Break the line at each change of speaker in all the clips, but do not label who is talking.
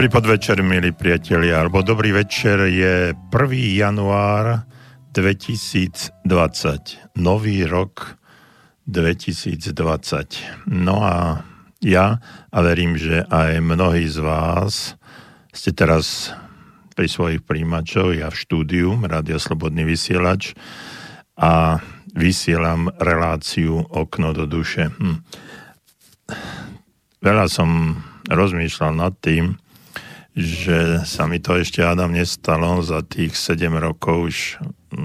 Dobrý podvečer, milí priatelia, alebo dobrý večer je 1. január 2020, nový rok 2020. No a ja, a verím, že aj mnohí z vás ste teraz pri svojich príjimačoch, ja v štúdiu, Rádia Slobodný vysielač a vysielam reláciu Okno do duše. Hm. Veľa som rozmýšľal nad tým, že sa mi to ešte Adam nestalo za tých 7 rokov, už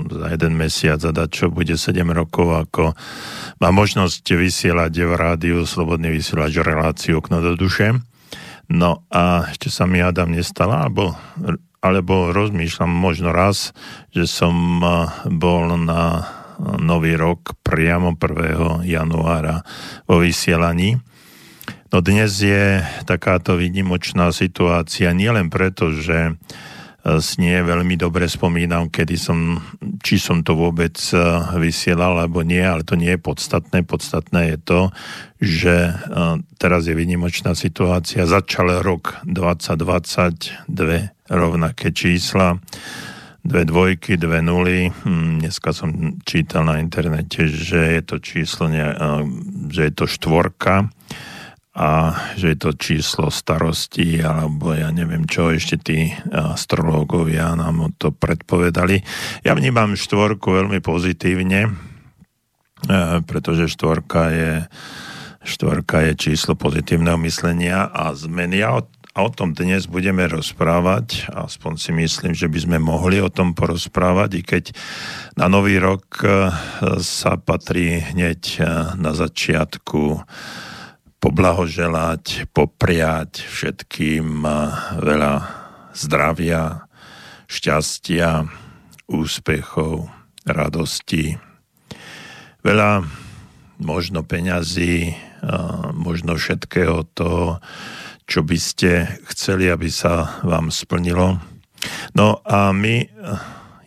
za jeden mesiac a čo bude 7 rokov, ako má možnosť vysielať v rádiu Slobodný vysielač reláciu okno do duše. No a ešte sa mi Adam nestala, alebo, alebo rozmýšľam možno raz, že som bol na nový rok priamo 1. januára vo vysielaní No dnes je takáto výnimočná situácia nielen preto, že e, s nie veľmi dobre spomínam, kedy som, či som to vôbec e, vysielal, alebo nie, ale to nie je podstatné. Podstatné je to, že e, teraz je výnimočná situácia. Začal rok 2020, dve rovnaké čísla, dve dvojky, dve nuly. Hm, dneska som čítal na internete, že je to číslo, že je to štvorka a že je to číslo starosti alebo ja neviem čo, ešte tí astrológovia nám to predpovedali. Ja vnímam štvorku veľmi pozitívne, e, pretože štvorka je, štvorka je číslo pozitívneho myslenia a zmeny. A o, a o tom dnes budeme rozprávať, aspoň si myslím, že by sme mohli o tom porozprávať, i keď na nový rok e, sa patrí hneď e, na začiatku poblahoželať, popriať všetkým veľa zdravia, šťastia, úspechov, radosti, veľa možno peňazí, možno všetkého toho, čo by ste chceli, aby sa vám splnilo. No a my,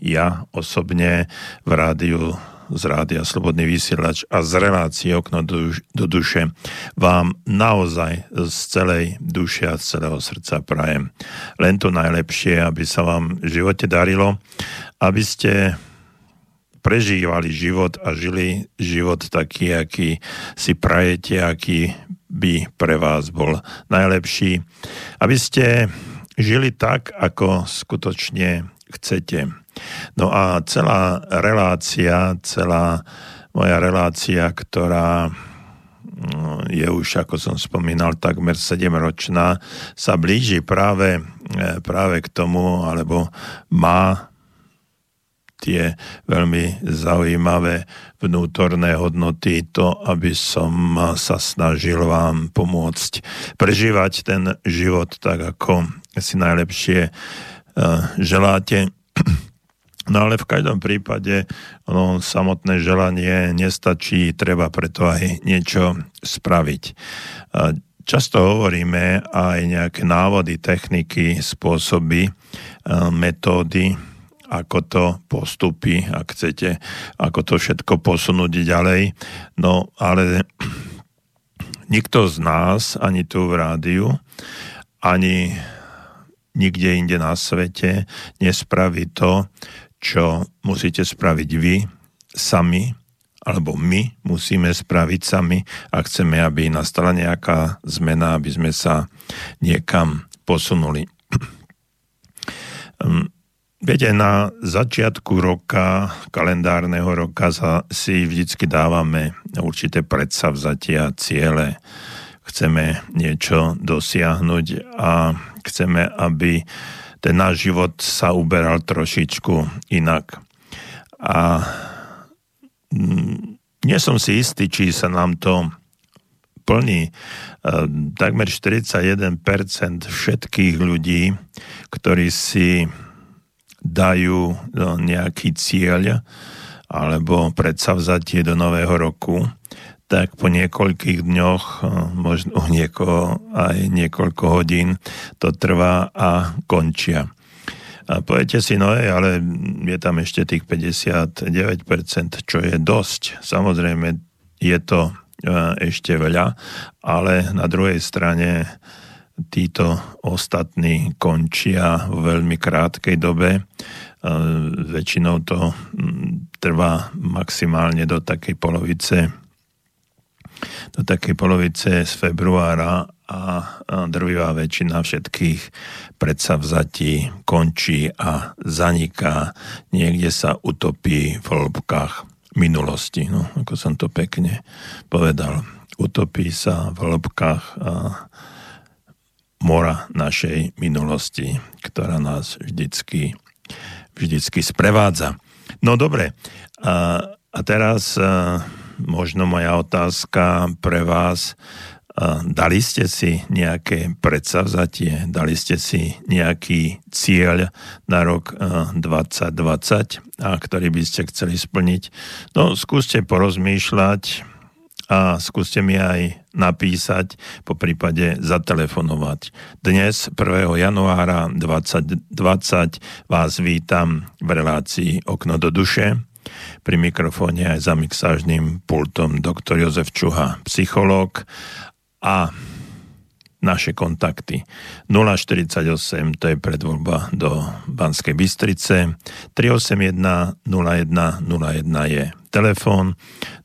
ja osobne v rádiu z Rádia Slobodný vysielač a z relácie Okno do, do duše vám naozaj z celej duše a z celého srdca prajem len to najlepšie, aby sa vám v živote darilo, aby ste prežívali život a žili život taký, aký si prajete, aký by pre vás bol najlepší. Aby ste žili tak, ako skutočne chcete. No a celá relácia, celá moja relácia, ktorá mm, je už, ako som spomínal, takmer 7-ročná, sa blíži práve, e, práve k tomu, alebo má tie veľmi zaujímavé vnútorné hodnoty, to, aby som sa snažil vám pomôcť prežívať ten život tak, ako si najlepšie uh, želáte. No ale v každom prípade no, samotné želanie nestačí, treba preto aj niečo spraviť. Často hovoríme aj nejaké návody, techniky, spôsoby, metódy, ako to postupí, ak chcete, ako to všetko posunúť ďalej. No ale nikto z nás, ani tu v rádiu, ani nikde inde na svete nespraví to, čo musíte spraviť vy sami, alebo my musíme spraviť sami a chceme, aby nastala nejaká zmena, aby sme sa niekam posunuli. Hm, viete, na začiatku roka, kalendárneho roka sa si vždycky dávame určité predsavzatia, ciele. Chceme niečo dosiahnuť a chceme, aby ten náš život sa uberal trošičku inak. A mm, nie som si istý, či sa nám to plní. E, takmer 41% všetkých ľudí, ktorí si dajú nejaký cieľ alebo predsavzatie do nového roku, tak po niekoľkých dňoch, eh, možno u niekoho aj niekoľko hodín, to trvá a končia. A poviete si, no je, ale je tam ešte tých 59%, čo je dosť. Samozrejme, je to eh, ešte veľa, ale na druhej strane títo ostatní končia v veľmi krátkej dobe. Väčšinou to trvá maximálne do takej polovice do takej polovice z februára a drvivá väčšina všetkých predsavzatí končí a zaniká. Niekde sa utopí v hĺbkach minulosti. No, ako som to pekne povedal. Utopí sa v hĺbkach mora našej minulosti, ktorá nás vždycky, vždycky sprevádza. No dobre, a, a teraz a, možno moja otázka pre vás. Dali ste si nejaké predsavzatie, dali ste si nejaký cieľ na rok 2020, a ktorý by ste chceli splniť? No, skúste porozmýšľať, a skúste mi aj napísať, po prípade zatelefonovať. Dnes, 1. januára 2020, vás vítam v relácii Okno do duše. Pri mikrofóne aj za mixážnym pultom doktor Jozef Čuha, psychológ. A naše kontakty. 048, to je predvoľba do Banskej Bystrice, 381 0101 je telefón,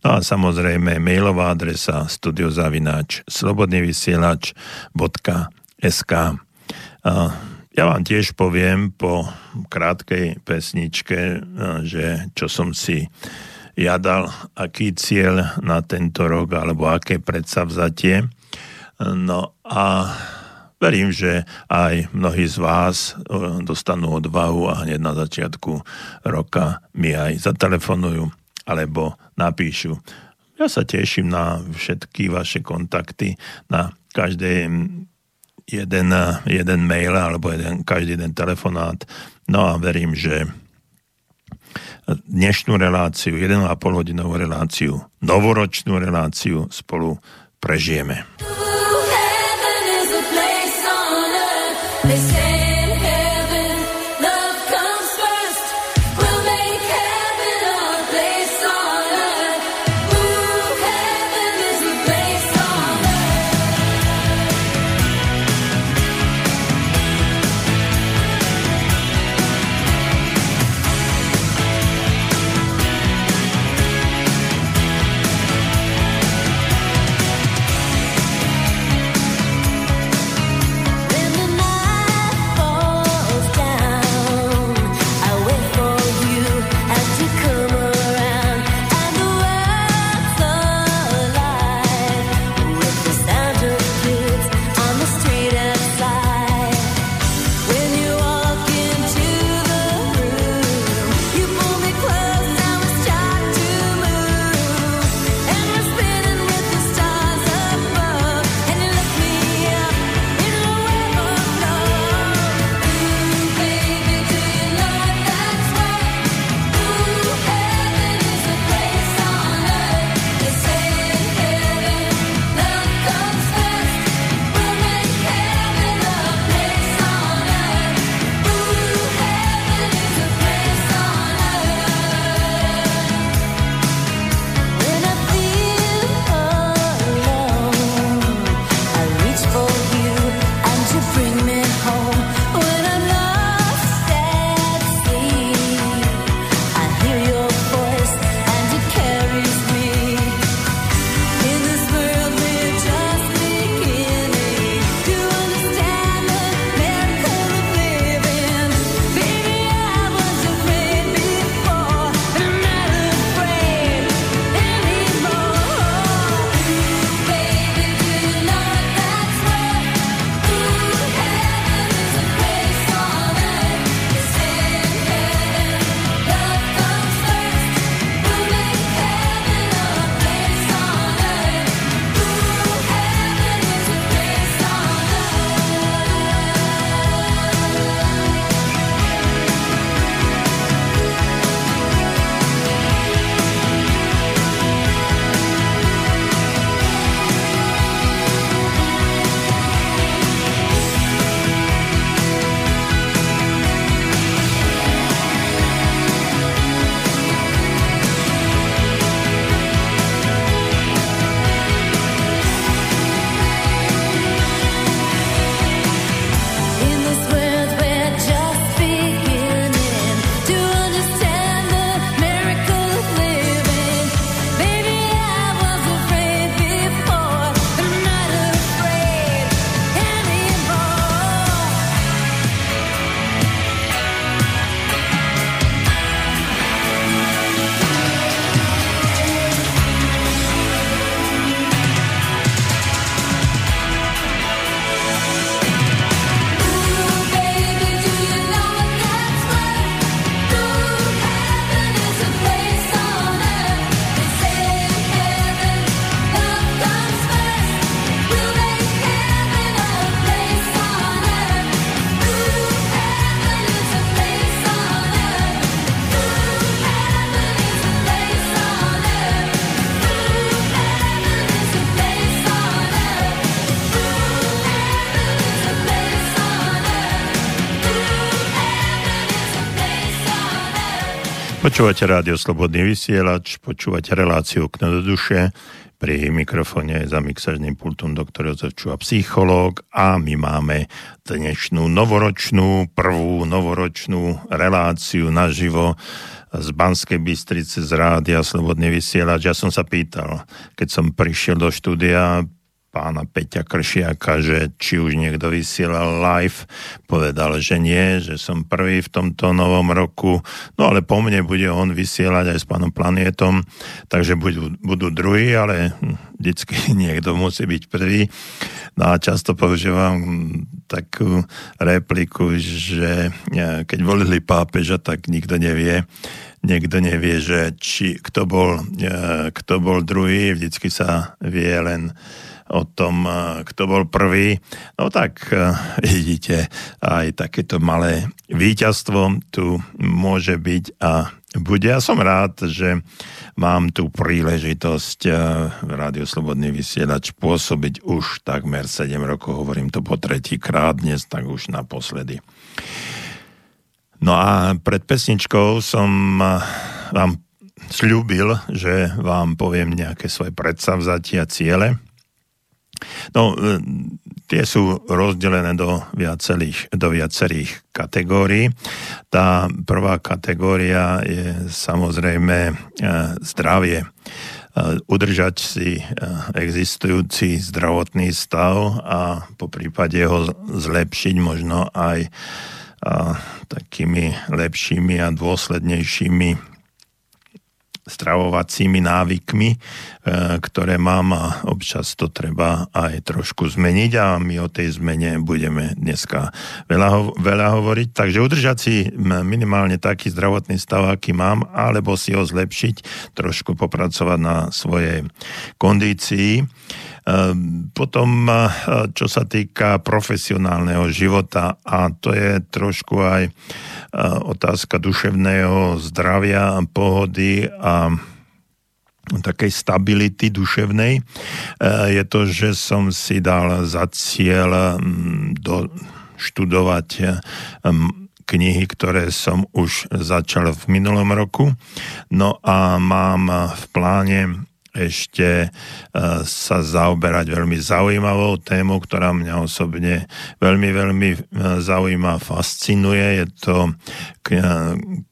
no a samozrejme mailová adresa studiozavináč slobodnyvysielač.sk ja vám tiež poviem po krátkej pesničke, že čo som si jadal, aký cieľ na tento rok, alebo aké predsavzatie. No a verím, že aj mnohí z vás e, dostanú odvahu a hneď na začiatku roka mi aj zatelefonujú alebo napíšu. Ja sa teším na všetky vaše kontakty, na každé jeden, jeden mail alebo jeden, každý jeden telefonát. No a verím, že dnešnú reláciu, 1,5 hodinovú reláciu, novoročnú reláciu spolu prežijeme. They Počúvate rádio Slobodný vysielač, počúvate reláciu Okno do duše, pri mikrofóne za mixažným pultom doktor Jozef Čuha, psychológ a my máme dnešnú novoročnú, prvú novoročnú reláciu naživo z Banskej Bystrice z rádia Slobodný vysielač. Ja som sa pýtal, keď som prišiel do štúdia, pána Peťa Kršiaka, že či už niekto vysielal live, povedal, že nie, že som prvý v tomto novom roku, no ale po mne bude on vysielať aj s pánom Planietom, takže budú, budú druhí, ale vždycky niekto musí byť prvý. No a často používam takú repliku, že e, keď volili pápeža, tak nikto nevie, niekto nevie, že či, kto, bol, e, kto bol druhý, vždycky sa vie len o tom, eh, kto bol prvý. No tak eh, vidíte, aj takéto malé víťazstvo tu môže byť a bude. Ja som rád, že mám tú príležitosť eh, v Rádio Slobodný vysielač pôsobiť už takmer 7 rokov, hovorím to po tretí krát dnes, tak už naposledy. No a pred pesničkou som vám slúbil, že vám poviem nejaké svoje predsavzatia, ciele. No, e, tie sú rozdelené do viacerých, do viacerých kategórií. Tá prvá kategória je samozrejme e, zdravie. E, udržať si existujúci zdravotný stav a po prípade ho zlepšiť možno aj takými lepšími a dôslednejšími stravovacími návykmi, e, ktoré mám a občas to treba aj trošku zmeniť a my o tej zmene budeme dneska veľa, veľa hovoriť. Takže udržať si minimálne taký zdravotný stav, aký mám, alebo si ho zlepšiť, trošku popracovať na svojej kondícii. Ehm, potom, eh, čo sa týka profesionálneho života, a to je trošku aj eh, otázka duševného zdravia, pohody a takej stability duševnej, eh, je to, že som si dal za cieľ mm, do, študovať knihy, ktoré som už začal v minulom roku. No a mám v pláne ešte e, sa zaoberať veľmi zaujímavou témou, ktorá mňa osobne veľmi, veľmi e, zaujíma, fascinuje. Je to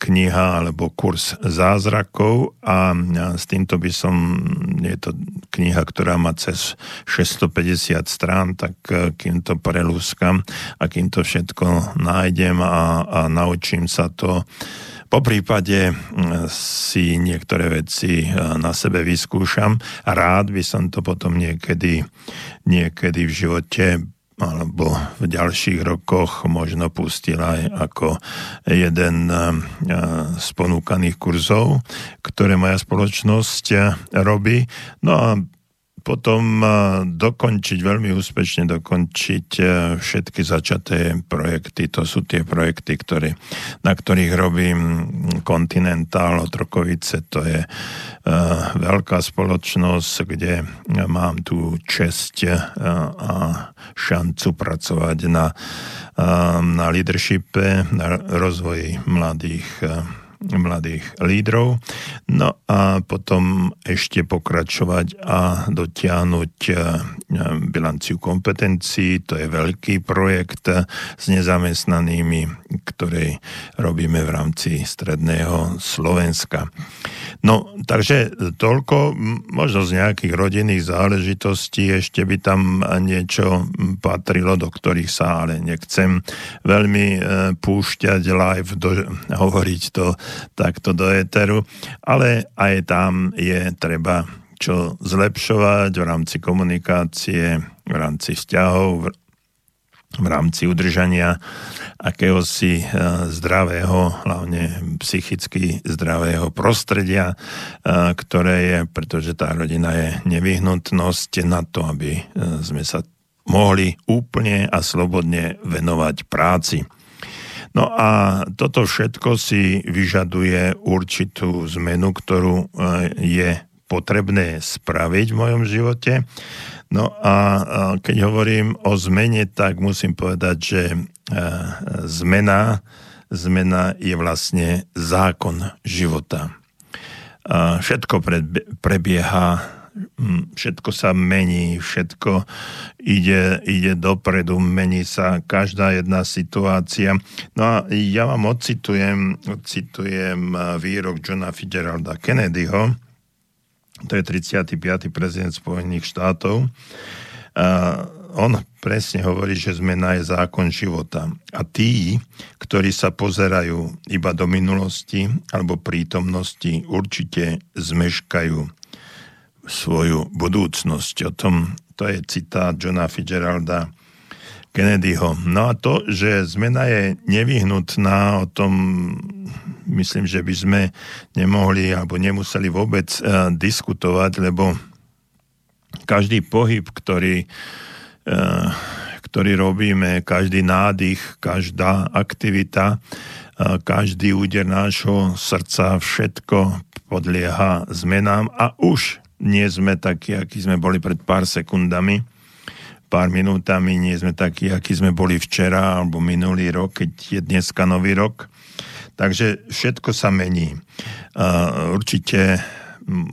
kniha alebo kurz zázrakov a s týmto by som, je to kniha, ktorá má cez 650 strán, tak e, kým to prelúskam a kým to všetko nájdem a, a naučím sa to po prípade si niektoré veci e, na sebe vyskúšam rád by som to potom niekedy, niekedy v živote alebo v ďalších rokoch možno pustil aj ako jeden e, z ponúkaných kurzov, ktoré moja spoločnosť e, robí. No a potom dokončiť, veľmi úspešne dokončiť e, všetky začaté projekty. To sú tie projekty, ktoré, na ktorých robím Continental Otrokovice. To je uh, veľká spoločnosť, kde mám tú česť uh, a šancu pracovať na, na leadershipe, na rozvoji mladých mladých lídrov. No a potom ešte pokračovať a dotiahnuť e, bilanciu kompetencií. To je veľký projekt s nezamestnanými, ktorý robíme v rámci Stredného Slovenska. No, takže toľko, možno z nejakých rodinných záležitostí, ešte by tam niečo patrilo, do ktorých sa ale nechcem veľmi e, púšťať live, do, hovoriť to takto do éteru, ale aj tam je treba čo zlepšovať v rámci komunikácie, v rámci vzťahov, v rámci udržania akéhosi e, zdravého, hlavne psychicky zdravého prostredia, e, ktoré je, pretože tá rodina je nevyhnutnosť na to, aby e, sme sa mohli úplne a slobodne venovať práci. No a toto všetko si vyžaduje určitú zmenu, ktorú je potrebné spraviť v mojom živote. No a keď hovorím o zmene, tak musím povedať, že zmena zmena je vlastne zákon života. Všetko prebieha všetko sa mení, všetko ide, ide dopredu, mení sa každá jedna situácia. No a ja vám odcitujem, odcitujem výrok Johna Fitzgeralda Kennedyho, to je 35. prezident Spojených štátov. A on presne hovorí, že zmena je zákon života. A tí, ktorí sa pozerajú iba do minulosti alebo prítomnosti, určite zmeškajú svoju budúcnosť. O tom, to je citát Johna Fitzgeralda Kennedyho. No a to, že zmena je nevyhnutná, o tom myslím, že by sme nemohli alebo nemuseli vôbec uh, diskutovať, lebo každý pohyb, ktorý, uh, ktorý robíme, každý nádych, každá aktivita, uh, každý úder nášho srdca, všetko podlieha zmenám a už nie sme takí, akí sme boli pred pár sekundami, pár minútami, nie sme takí, akí sme boli včera alebo minulý rok, keď je dneska nový rok. Takže všetko sa mení. Určite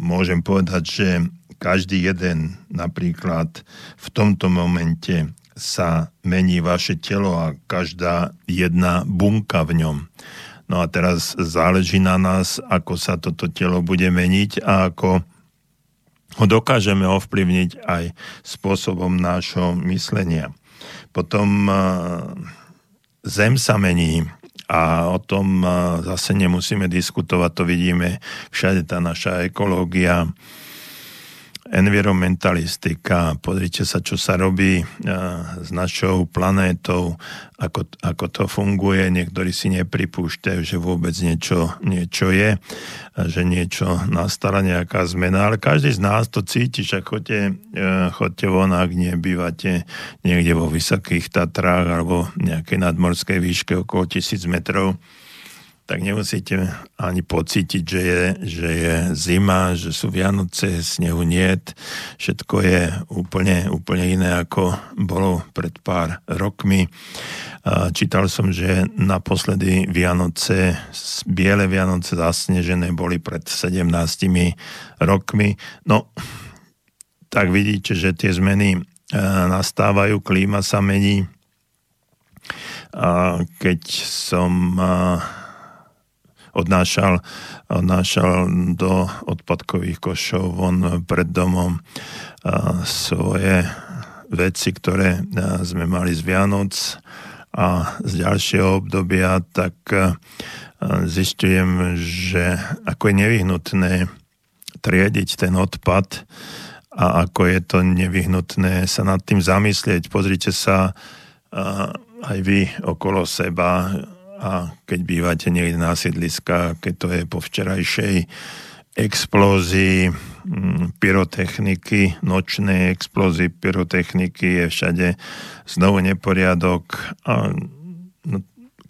môžem povedať, že každý jeden napríklad v tomto momente sa mení vaše telo a každá jedna bunka v ňom. No a teraz záleží na nás, ako sa toto telo bude meniť a ako ho dokážeme ovplyvniť aj spôsobom nášho myslenia. Potom Zem sa mení a o tom uh, zase nemusíme diskutovať, to vidíme. Všade tá naša ekológia, environmentalistika, pozrite sa, čo sa robí s našou planétou, ako, ako to funguje. Niektorí si nepripúšťajú, že vôbec niečo, niečo je, že niečo nastala nejaká zmena, ale každý z nás to cíti, že chodte, chodte von, ak nie bývate niekde vo Vysokých Tatrách alebo nejakej nadmorskej výške okolo tisíc metrov, tak nemusíte ani pocítiť, že je, že je zima, že sú Vianoce, snehu niet. Všetko je úplne, úplne iné, ako bolo pred pár rokmi. Čítal som, že naposledy Vianoce, biele Vianoce zasnežené boli pred 17 rokmi. No, tak vidíte, že tie zmeny e, nastávajú, klíma sa mení. Keď som odnášal, odnášal do odpadkových košov von pred domom svoje veci, ktoré sme mali z Vianoc a z ďalšieho obdobia, tak zistujem, že ako je nevyhnutné triediť ten odpad a ako je to nevyhnutné sa nad tým zamyslieť. Pozrite sa aj vy okolo seba, a keď bývate niekde na sídliska, keď to je po včerajšej explózii mm, pyrotechniky, nočnej explózii pyrotechniky je všade znovu neporiadok. A no,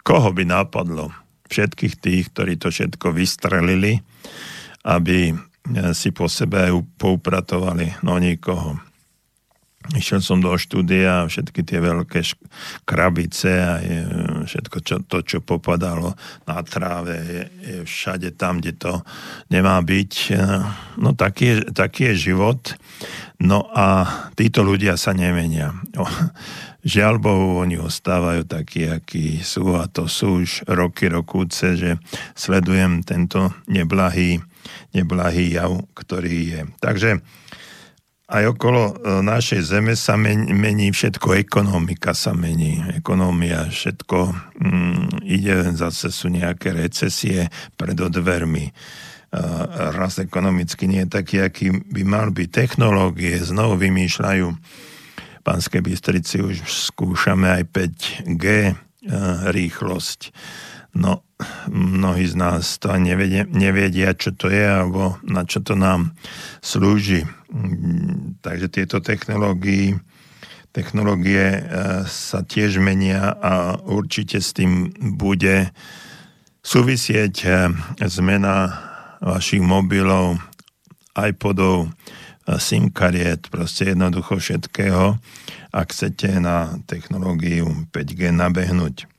koho by napadlo? Všetkých tých, ktorí to všetko vystrelili, aby si po sebe poupratovali. No nikoho. Išiel som do štúdia a všetky tie veľké krabice a je, všetko čo, to, čo popadalo na tráve, je, je všade tam, kde to nemá byť. No taký je, taký je život. No a títo ľudia sa nemenia. Žiaľ Bohu, oni ostávajú takí, akí sú a to sú už roky, rokúce, že sledujem tento neblahý, neblahý jav, ktorý je. Takže aj okolo e, našej zeme sa mení všetko, ekonomika sa mení, ekonomia, všetko mm, ide, zase sú nejaké recesie pred odvermi. Uh, raz ekonomicky nie je taký, aký by mal byť. Technológie znovu vymýšľajú. V Pánskej Bystrici už skúšame aj 5G uh, rýchlosť. No, mnohí z nás to nevedia, nevedia, čo to je, alebo na čo to nám slúži takže tieto technológie, technológie sa tiež menia a určite s tým bude súvisieť e, zmena vašich mobilov, iPodov, e, SIM kariet, proste jednoducho všetkého, ak chcete na technológiu 5G nabehnúť.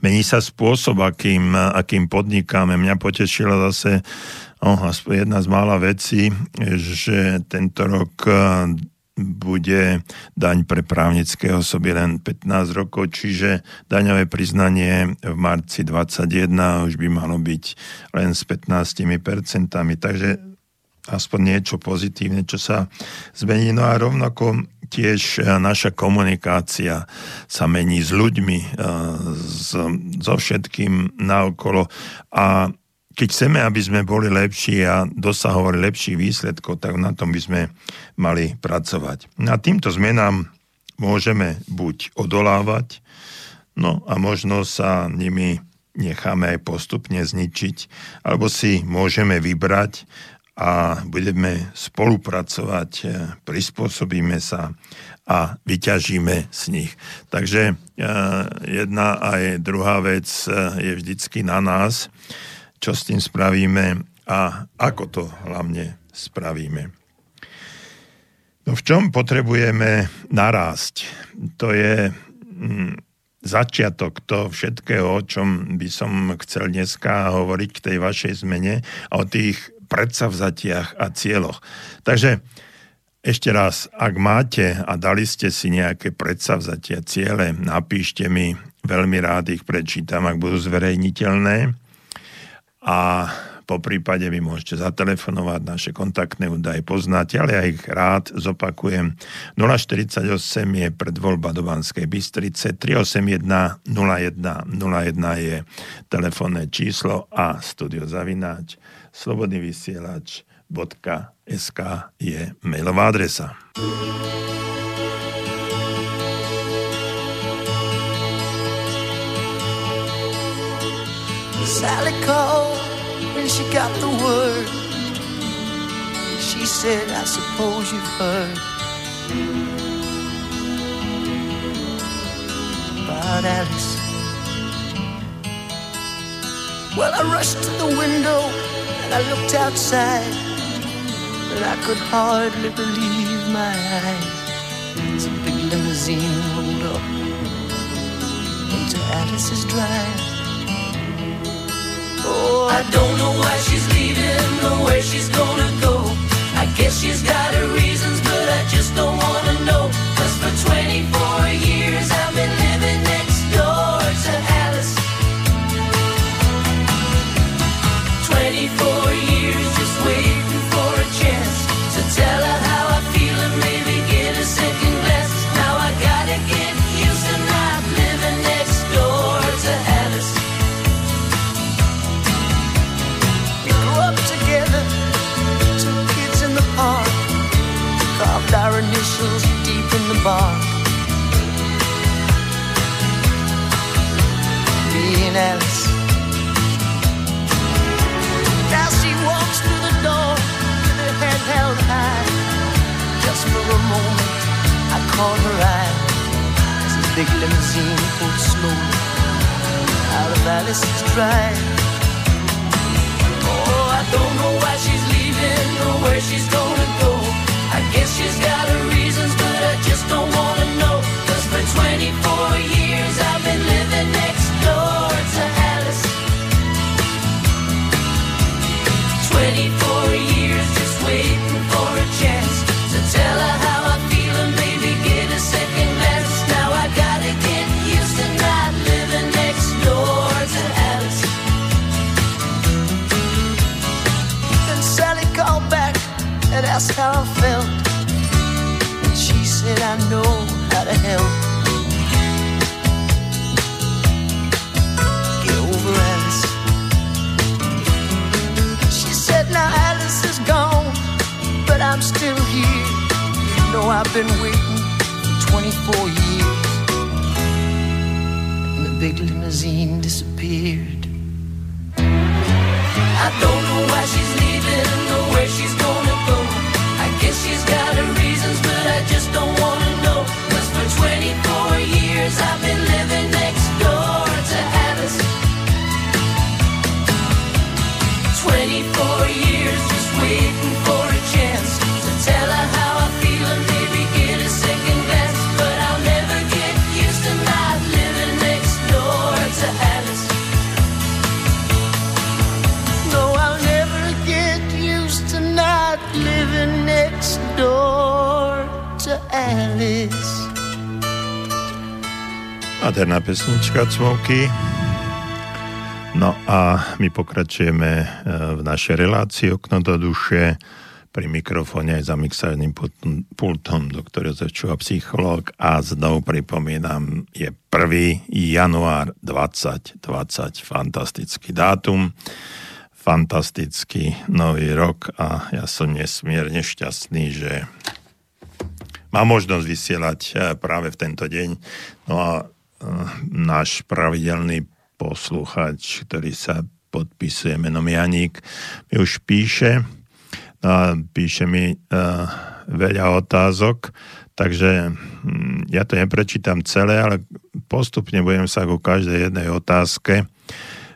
Mení sa spôsob, akým, akým podnikáme. Mňa potešila zase oh, jedna z mála vecí, že tento rok bude daň pre právnické osoby len 15 rokov, čiže daňové priznanie v marci 21 už by malo byť len s 15 percentami. Takže aspoň niečo pozitívne, čo sa zmení. No a rovnako tiež naša komunikácia sa mení s ľuďmi, so všetkým naokolo a keď chceme, aby sme boli lepší a dosahovali lepších výsledkov, tak na tom by sme mali pracovať. Na týmto zmenám môžeme buď odolávať, no a možno sa nimi necháme aj postupne zničiť, alebo si môžeme vybrať a budeme spolupracovať, prispôsobíme sa a vyťažíme z nich. Takže jedna aj druhá vec je vždycky na nás, čo s tým spravíme a ako to hlavne spravíme. No v čom potrebujeme narásť? To je hm, začiatok toho všetkého, o čom by som chcel dneska hovoriť k tej vašej zmene a o tých predsavzatiach a cieľoch. Takže ešte raz, ak máte a dali ste si nejaké predsavzatia, ciele, napíšte mi, veľmi rád ich prečítam, ak budú zverejniteľné a po prípade vy môžete zatelefonovať, naše kontaktné údaje poznáte, ale ja ich rád zopakujem. 048 je predvoľba do Banskej Bystrice, 381 01 01 je telefónne číslo a studio zavináč slobodný vysielač .sk je mailová adresa. Sally called when she got the word. She said, I suppose you've heard about Alice. Well, I rushed to the window I looked outside, but I could hardly believe my eyes. A big limousine rolled up into Alice's drive. Oh, I don't know why she's leaving or where she's gonna go. I guess she's got her reasons, but I just don't wanna know. Cause for 24 Me and Alice. Now she walks through the door with her head held high. Just for a moment, I caught her eye as the big limousine pulled slowly out of Alice's drive. Oh, I don't know why she's leaving or where she's gonna go. I guess she's got her reasons, but I just don't wanna know. Cause for 24 years I've been living next door I've been waiting for 24 years. And the big limousine disappeared. I don't know why she's leaving or where she's gonna go. I guess she's got her reasons, but I just don't wanna know. Cause for 24 years I've been Nádherná pesnička Cmovky. No a my pokračujeme e, v našej relácii Okno do duše pri mikrofóne aj za mixárnym pultom doktor Jozef Čuha, psychológ a znovu pripomínam, je 1. január 2020, fantastický dátum, fantastický nový rok a ja som nesmierne šťastný, že mám možnosť vysielať e, práve v tento deň. No a náš pravidelný posluchač, ktorý sa podpisuje menom Janík, mi už píše, no a píše mi uh, veľa otázok, takže um, ja to neprečítam celé, ale postupne budem sa ku každej jednej otázke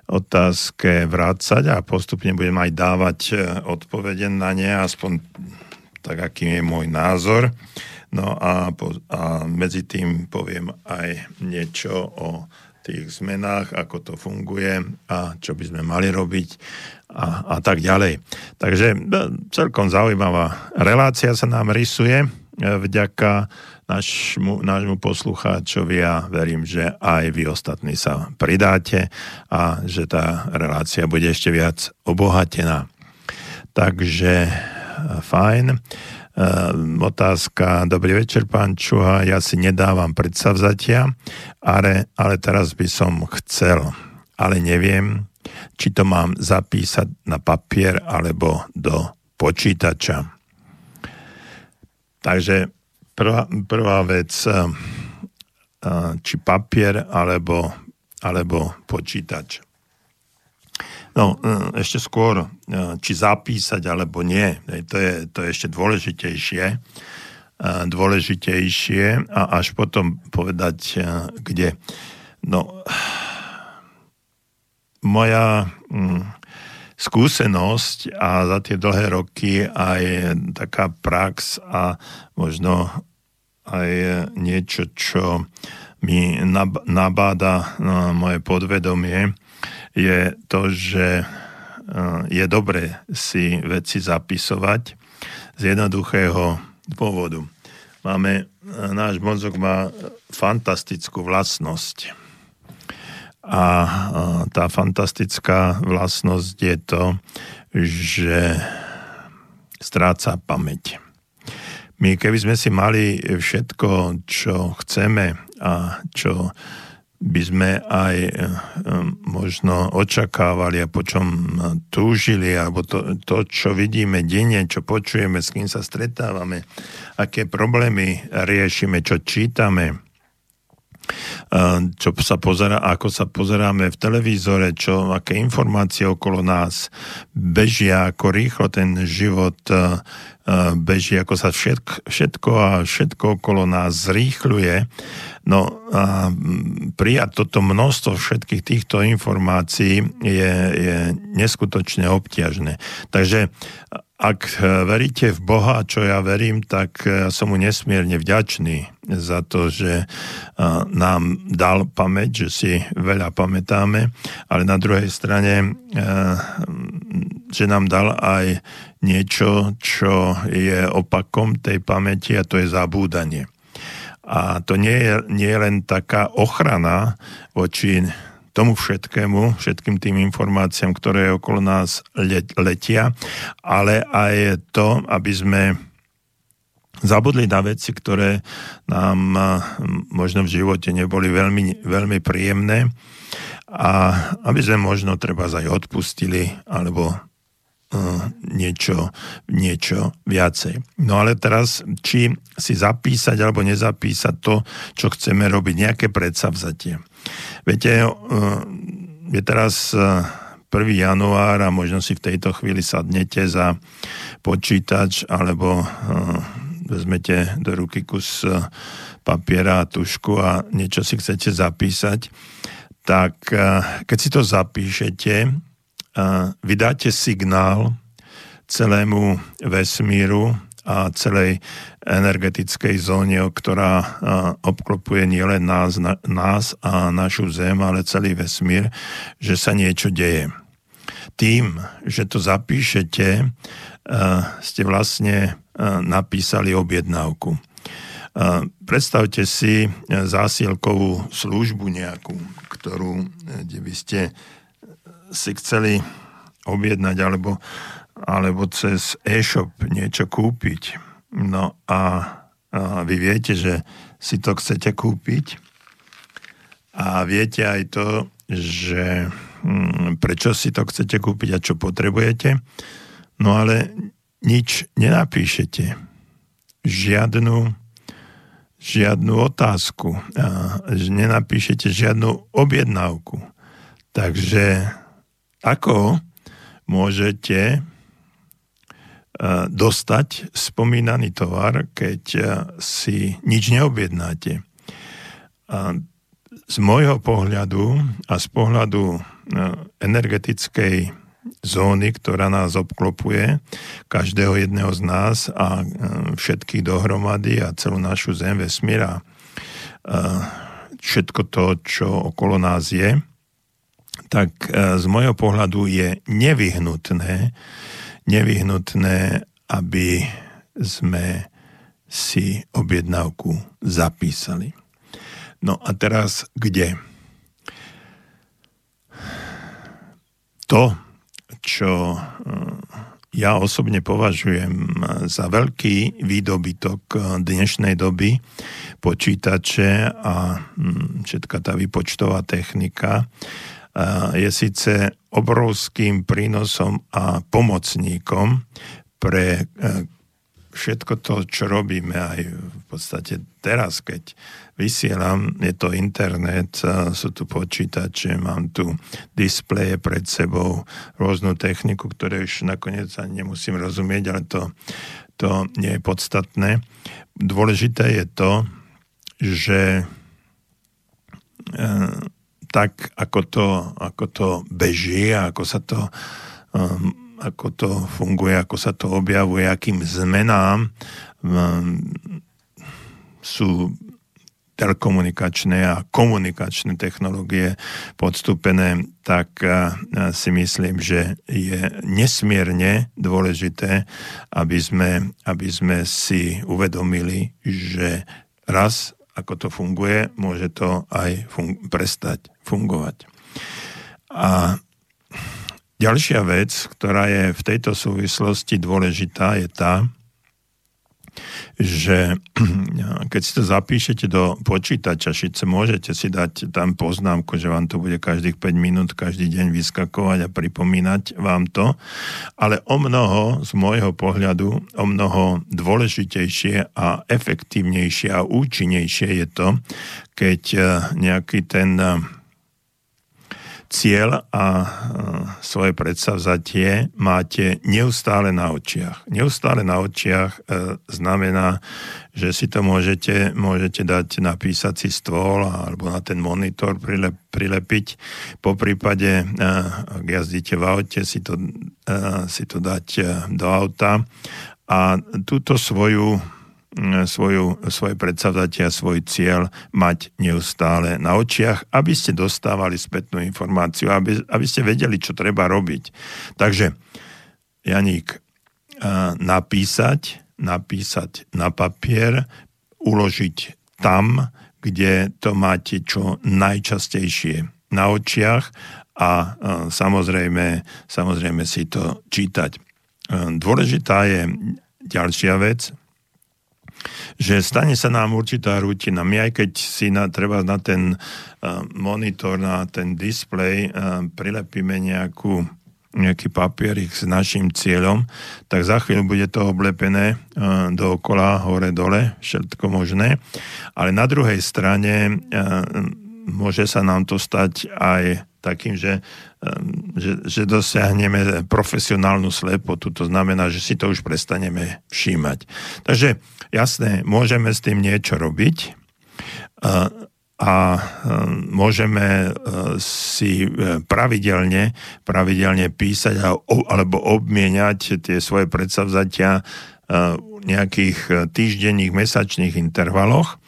otázke vrácať a postupne budem aj dávať e, odpovede na ne, aspoň tak, aký je môj názor. No a, po, a medzi tým poviem aj niečo o tých zmenách, ako to funguje a čo by sme mali robiť a, a tak ďalej. Takže no, celkom zaujímavá relácia sa nám rysuje e, vďaka nášmu, nášmu poslucháčovi a verím, že aj vy ostatní sa pridáte a že tá relácia bude ešte viac obohatená. Takže e, fajn. Ehm, otázka. Dobrý večer, pán Čuha. Ja si nedávam predsavzatia, ale, ale teraz by som chcel, ale neviem, či to mám zapísať na papier alebo do počítača. Takže prvá, prvá vec, ehm, či papier alebo, alebo počítač. No, e, ešte skôr, e, či zapísať alebo nie, to je, to je ešte dôležitejšie, e, dôležitejšie a až potom povedať, kde. No, moja mm, skúsenosť a za tie dlhé roky aj taká prax a možno aj niečo, čo mi nabáda moje podvedomie, je to, že e, je dobré si veci zapisovať z jednoduchého dôvodu. Máme, e, náš mozog má fantastickú vlastnosť. A e, tá fantastická vlastnosť je to, že stráca pamäť. My keby sme si mali všetko, čo chceme a čo by sme aj eh, možno očakávali a po čom túžili, alebo to, to, čo vidíme denne, čo počujeme, s kým sa stretávame, aké problémy riešime, čo čítame, eh, čo sa pozera, ako sa pozeráme v televízore, čo, aké informácie okolo nás bežia, ako rýchlo ten život eh, beží, ako sa všetko, všetko a všetko okolo nás zrýchľuje. No a prijať toto množstvo všetkých týchto informácií je, je neskutočne obťažné. Takže ak veríte v Boha, čo ja verím, tak som mu nesmierne vďačný za to, že nám dal pamäť, že si veľa pamätáme, ale na druhej strane, že nám dal aj niečo, čo je opakom tej pamäti a to je zabúdanie. A to nie je, nie je len taká ochrana voči tomu všetkému, všetkým tým informáciám, ktoré okolo nás letia, ale aj to, aby sme zabudli na veci, ktoré nám možno v živote neboli veľmi, veľmi príjemné a aby sme možno treba aj odpustili alebo niečo, niečo viacej. No ale teraz, či si zapísať alebo nezapísať to, čo chceme robiť, nejaké predsavzatie. Viete, e, je teraz 1. E, január a možno si v tejto chvíli sadnete za počítač alebo vezmete do ruky kus papiera a tušku a niečo si chcete zapísať, tak keď si to zapíšete, vydáte signál celému vesmíru a celej energetickej zóne, ktorá obklopuje nielen nás, nás a našu Zem, ale celý vesmír, že sa niečo deje. Tým, že to zapíšete, ste vlastne napísali objednávku. Predstavte si zásielkovú službu nejakú, ktorú, kde by ste si chceli objednať alebo, alebo cez e-shop niečo kúpiť. No a, a vy viete, že si to chcete kúpiť a viete aj to, že hm, prečo si to chcete kúpiť a čo potrebujete, no ale nič nenapíšete. Žiadnu žiadnu otázku, a nenapíšete žiadnu objednávku. Takže ako môžete dostať spomínaný tovar, keď si nič neobjednáte. Z môjho pohľadu a z pohľadu energetickej zóny, ktorá nás obklopuje, každého jedného z nás a všetkých dohromady a celú našu zem, vesmír a e, všetko to, čo okolo nás je, tak e, z môjho pohľadu je nevyhnutné, nevyhnutné, aby sme si objednávku zapísali. No a teraz kde? To, čo eh, ja osobne považujem za veľký výdobytok eh, dnešnej doby, počítače a hm, všetka tá výpočtová technika, je síce obrovským prínosom a pomocníkom pre všetko to, čo robíme aj v podstate teraz, keď vysielam, je to internet, sú tu počítače, mám tu displeje pred sebou, rôznu techniku, ktoré už nakoniec ani nemusím rozumieť, ale to, to nie je podstatné. Dôležité je to, že e, tak, ako to, ako to beží a ako sa to um, ako to funguje, ako sa to objavuje, akým zmenám um, sú telekomunikačné a komunikačné technológie podstúpené, tak uh, si myslím, že je nesmierne dôležité, aby sme, aby sme si uvedomili, že raz ako to funguje, môže to aj fun- prestať fungovať. A Ďalšia vec, ktorá je v tejto súvislosti dôležitá, je tá, že keď si to zapíšete do počítača, síce môžete si dať tam poznámku, že vám to bude každých 5 minút, každý deň vyskakovať a pripomínať vám to, ale o mnoho, z môjho pohľadu, o mnoho dôležitejšie a efektívnejšie a účinnejšie je to, keď eh, nejaký ten eh, cieľ a e, svoje predsavzatie máte neustále na očiach. Neustále na očiach e, znamená, že si to môžete, môžete dať na písací stôl alebo na ten monitor prilep, prilepiť. Po prípade, e, ak jazdíte v aute, si to, si to dať do auta a túto svoju svoju, svoje predsavzatia, svoj cieľ mať neustále na očiach, aby ste dostávali spätnú informáciu, aby, aby ste vedeli, čo treba robiť. Takže, Janík, napísať, napísať na papier, uložiť tam, kde to máte čo najčastejšie na očiach a samozrejme, samozrejme si to čítať. Dôležitá je ďalšia vec, že stane sa nám určitá rutina. My aj keď si na, treba na ten uh, monitor, na ten display uh, prilepíme nejakú nejaký papierik s našim cieľom, tak za chvíľu bude to oblepené uh, dookola, hore, dole, všetko možné. Ale na druhej strane môže sa nám to stať aj takým, že, že, že dosiahneme profesionálnu slepotu, to znamená, že si to už prestaneme všímať. Takže Jasné, môžeme s tým niečo robiť a, a môžeme si e, pravidelne, pravidelne písať alebo obmieniať tie svoje predsavzatia v nejakých týždenných, mesačných intervaloch.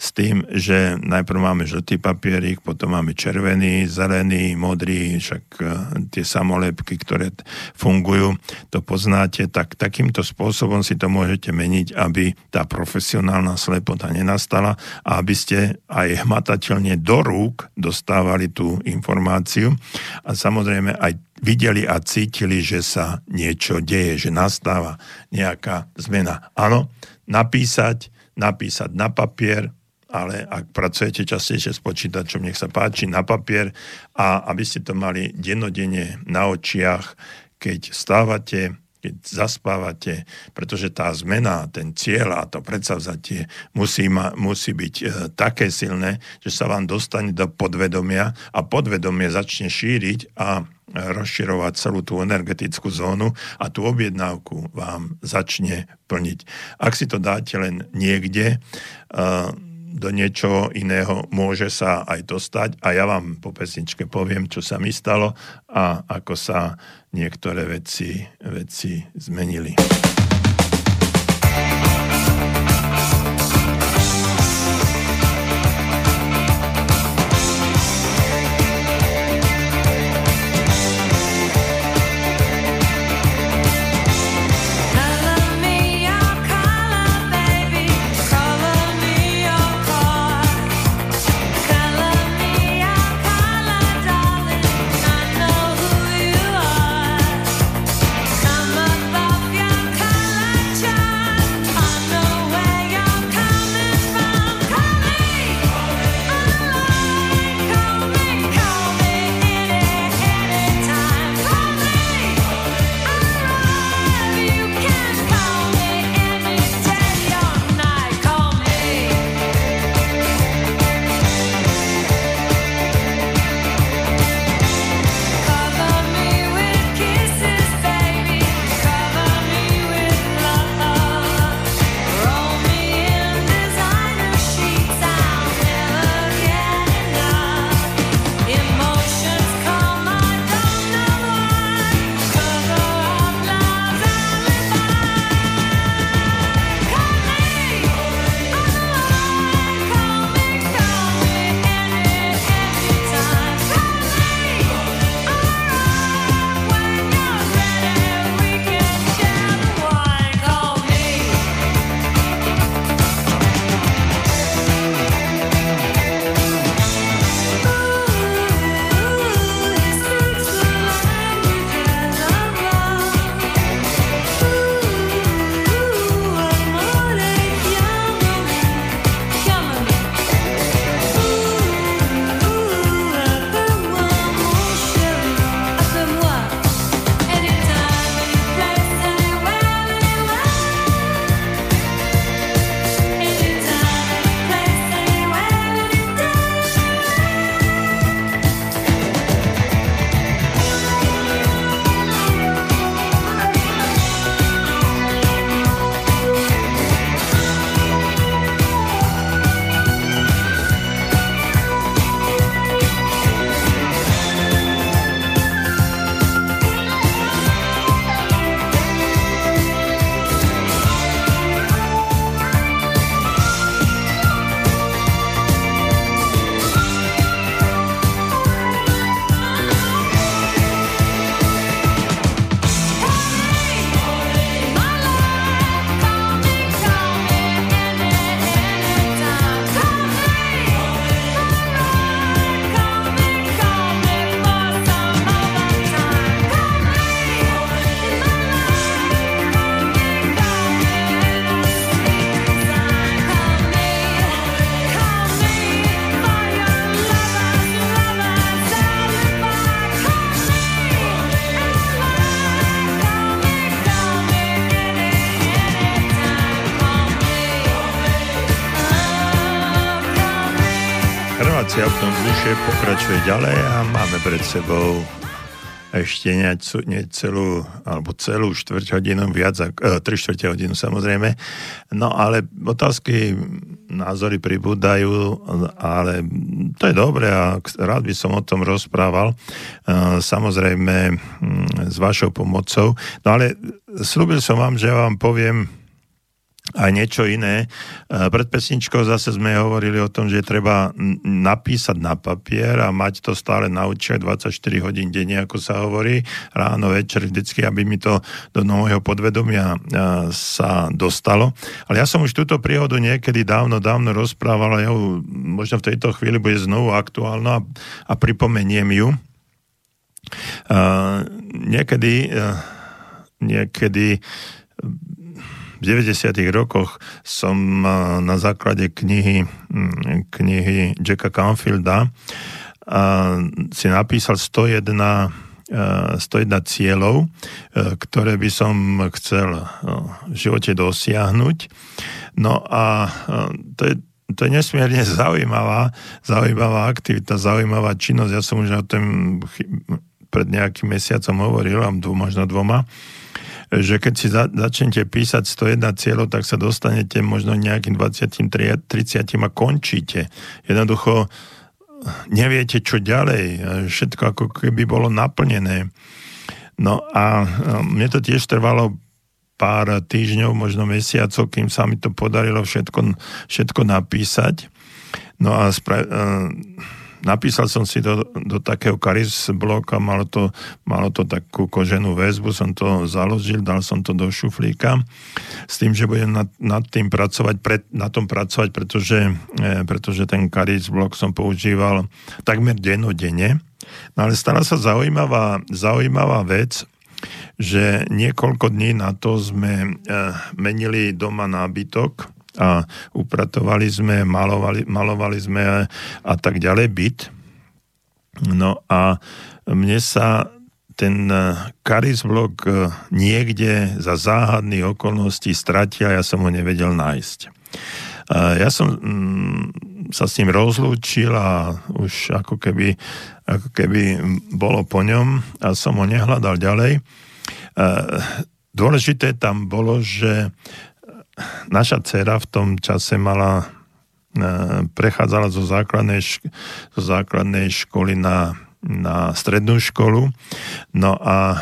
S tým, že najprv máme žltý papierik, potom máme červený, zelený, modrý, však e, tie samolepky, ktoré fungujú, to poznáte, tak takýmto spôsobom si to môžete meniť, aby tá profesionálna slepota nenastala a aby ste aj hmatateľne do rúk dostávali tú informáciu a samozrejme aj videli a cítili, že sa niečo deje, že nastáva nejaká zmena. Áno, napísať, napísať na papier, ale ak pracujete častejšie s počítačom, nech sa páči na papier a aby ste to mali dennodenne na očiach, keď stávate, keď zaspávate, pretože tá zmena, ten cieľ a to predsavzatie musí, ma, musí byť e, také silné, že sa vám dostane do podvedomia a podvedomie začne šíriť a rozširovať celú tú energetickú zónu a tú objednávku vám začne plniť. Ak si to dáte len niekde, uh, do niečoho iného môže sa aj dostať a ja vám po pesničke poviem, čo sa mi stalo a ako sa niektoré veci, veci zmenili. Pokračuje ďalej a máme pred sebou ešte necelú, alebo celú štvrť hodinu, viac ako, e, tri štvrte hodinu samozrejme. No ale otázky, názory pribúdajú, ale to je dobré a rád by som o tom rozprával. E, samozrejme s vašou pomocou. No ale slúbil som vám, že vám poviem
a niečo iné. E, pred pesničkou zase sme hovorili o tom, že treba napísať na papier a mať to stále na očiach 24 hodín denne, ako sa hovorí, ráno, večer, vždycky, aby mi to do môjho podvedomia e, sa dostalo. Ale ja som už túto príhodu niekedy dávno, dávno rozprával a ja možno v tejto chvíli bude znovu aktuálna a pripomeniem ju. Uh, niekedy, niekedy v 90. rokoch som na základe knihy, mm, knihy Jacka Canfielda si napísal 101 101 cieľov, e, ktoré by som chcel v živote dosiahnuť. No a to je, to je nesmierne zaujímavá, zaujímavá aktivita, zaujímavá činnosť. Ja som už o tom pred nejakým mesiacom hovoril, možno dvoma, že keď si za, začnete písať 101 cieľov, tak sa dostanete možno nejakým 20, 30 a končíte. Jednoducho neviete, čo ďalej. Všetko ako keby bolo naplnené. No a mne to tiež trvalo pár týždňov, možno mesiacov, kým sa mi to podarilo všetko, všetko napísať. No a spra- napísal som si do, do takého karis bloka, malo to, malo to takú koženú väzbu, som to založil, dal som to do šuflíka s tým, že budem nad, nad tým pracovať, pred, na tom pracovať, pretože, e, pretože ten karis blok som používal takmer dennodenne. No ale stala sa zaujímavá, zaujímavá vec, že niekoľko dní na to sme e, menili doma nábytok, a upratovali sme, malovali, malovali sme a tak ďalej byt. No a mne sa ten Karis blok e, niekde za záhadných okolností stratil a ja som ho nevedel nájsť. Ja som mm, sa s ním rozlúčil a už ako keby, ako keby bolo po ňom a som ho nehľadal ďalej. Dôležité tam bolo, že naša dcera v tom čase mala, e, prechádzala zo základnej, zo základnej školy na, na strednú školu. No a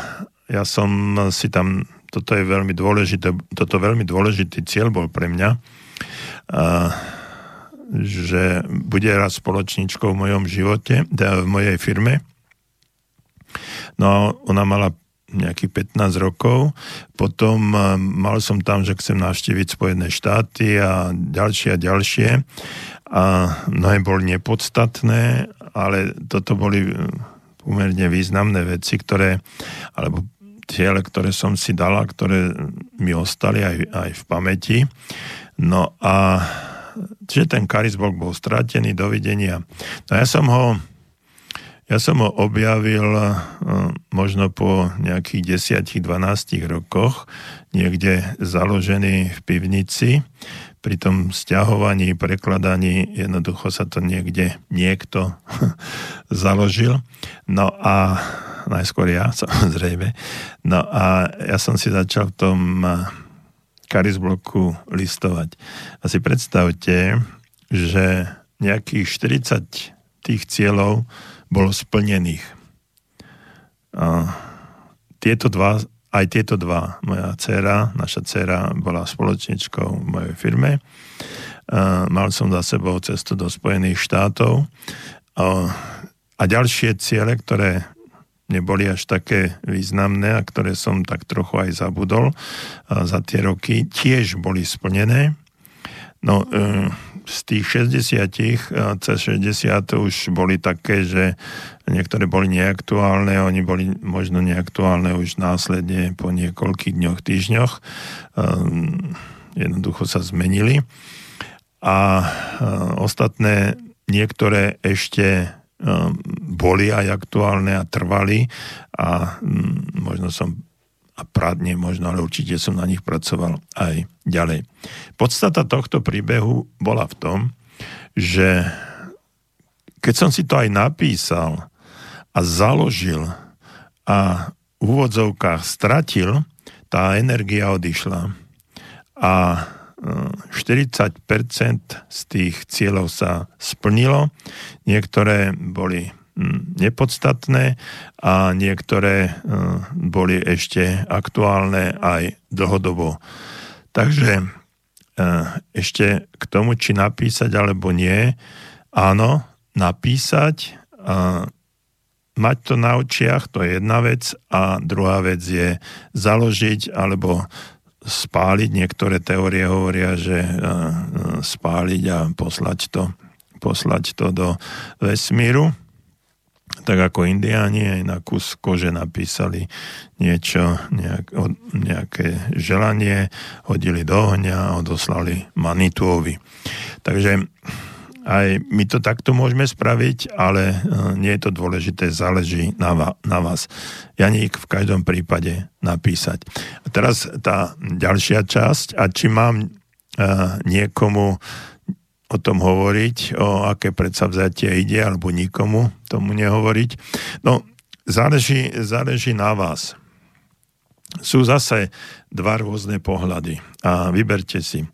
ja som si tam, toto je veľmi dôležité, toto veľmi dôležitý cieľ bol pre mňa, že bude raz spoločničkou v mojom živote, teda v mojej firme. No a ona mala nejakých 15 rokov. Potom eh, mal som tam, že chcem navštíviť Spojené štáty a ďalšie a ďalšie. A mnohé boli nepodstatné, ale toto boli eh, pomerne významné veci, ktoré, alebo ciele, ktoré som si dala, ktoré mi ostali aj, aj v pamäti. No a že ten karizbok bol stratený, dovidenia. No ja som ho ja som ho objavil uh, možno po nejakých 10-12 rokoch, niekde založený v pivnici. Pri tom stiahovaní, prekladaní jednoducho sa to niekde niekto založil. No a najskôr ja, samozrejme. No a ja som si začal v tom karizbloku listovať. A si predstavte, že nejakých 40 tých cieľov bolo splnených. A tieto dva, aj tieto dva, moja dcera, naša dcera bola spoločničkou v mojej firme. A mal som za sebou cestu do Spojených štátov. A, a ďalšie ciele, ktoré neboli až také významné a ktoré som tak trochu aj zabudol za tie roky, tiež boli splnené. No, e, z tých 60 cez 60 už boli také, že niektoré boli neaktuálne, oni boli možno neaktuálne už následne po niekoľkých dňoch, týždňoch. Ehm, jednoducho sa zmenili. A ostatné niektoré ešte ehm, boli aj aktuálne a trvali a možno som a prádne možno, ale určite som na nich pracoval aj ďalej. Podstata tohto príbehu bola v tom, že keď som si to aj napísal a založil a v úvodzovkách stratil, tá energia odišla a 40% z tých cieľov sa splnilo, niektoré boli nepodstatné a niektoré e, boli ešte aktuálne aj dlhodobo. Takže ešte k tomu, či napísať alebo nie, áno, napísať, mať to na očiach, to je jedna vec a druhá vec je založiť alebo spáliť. Niektoré teórie hovoria, že spáliť a poslať to, poslať to do vesmíru tak ako indiáni aj na kus kože napísali niečo, nejak, nejaké želanie, hodili do ohňa a odoslali Manituovi. Takže aj my to takto môžeme spraviť, ale e, nie je to dôležité, záleží na, na vás. Janík v každom prípade napísať. A teraz tá ďalšia časť, a či mám uh, niekomu o tom hovoriť, o aké predsavzatie ide, alebo nikomu tomu nehovoriť. No, záleží, záleží na vás. Sú zase dva rôzne pohľady a vyberte si.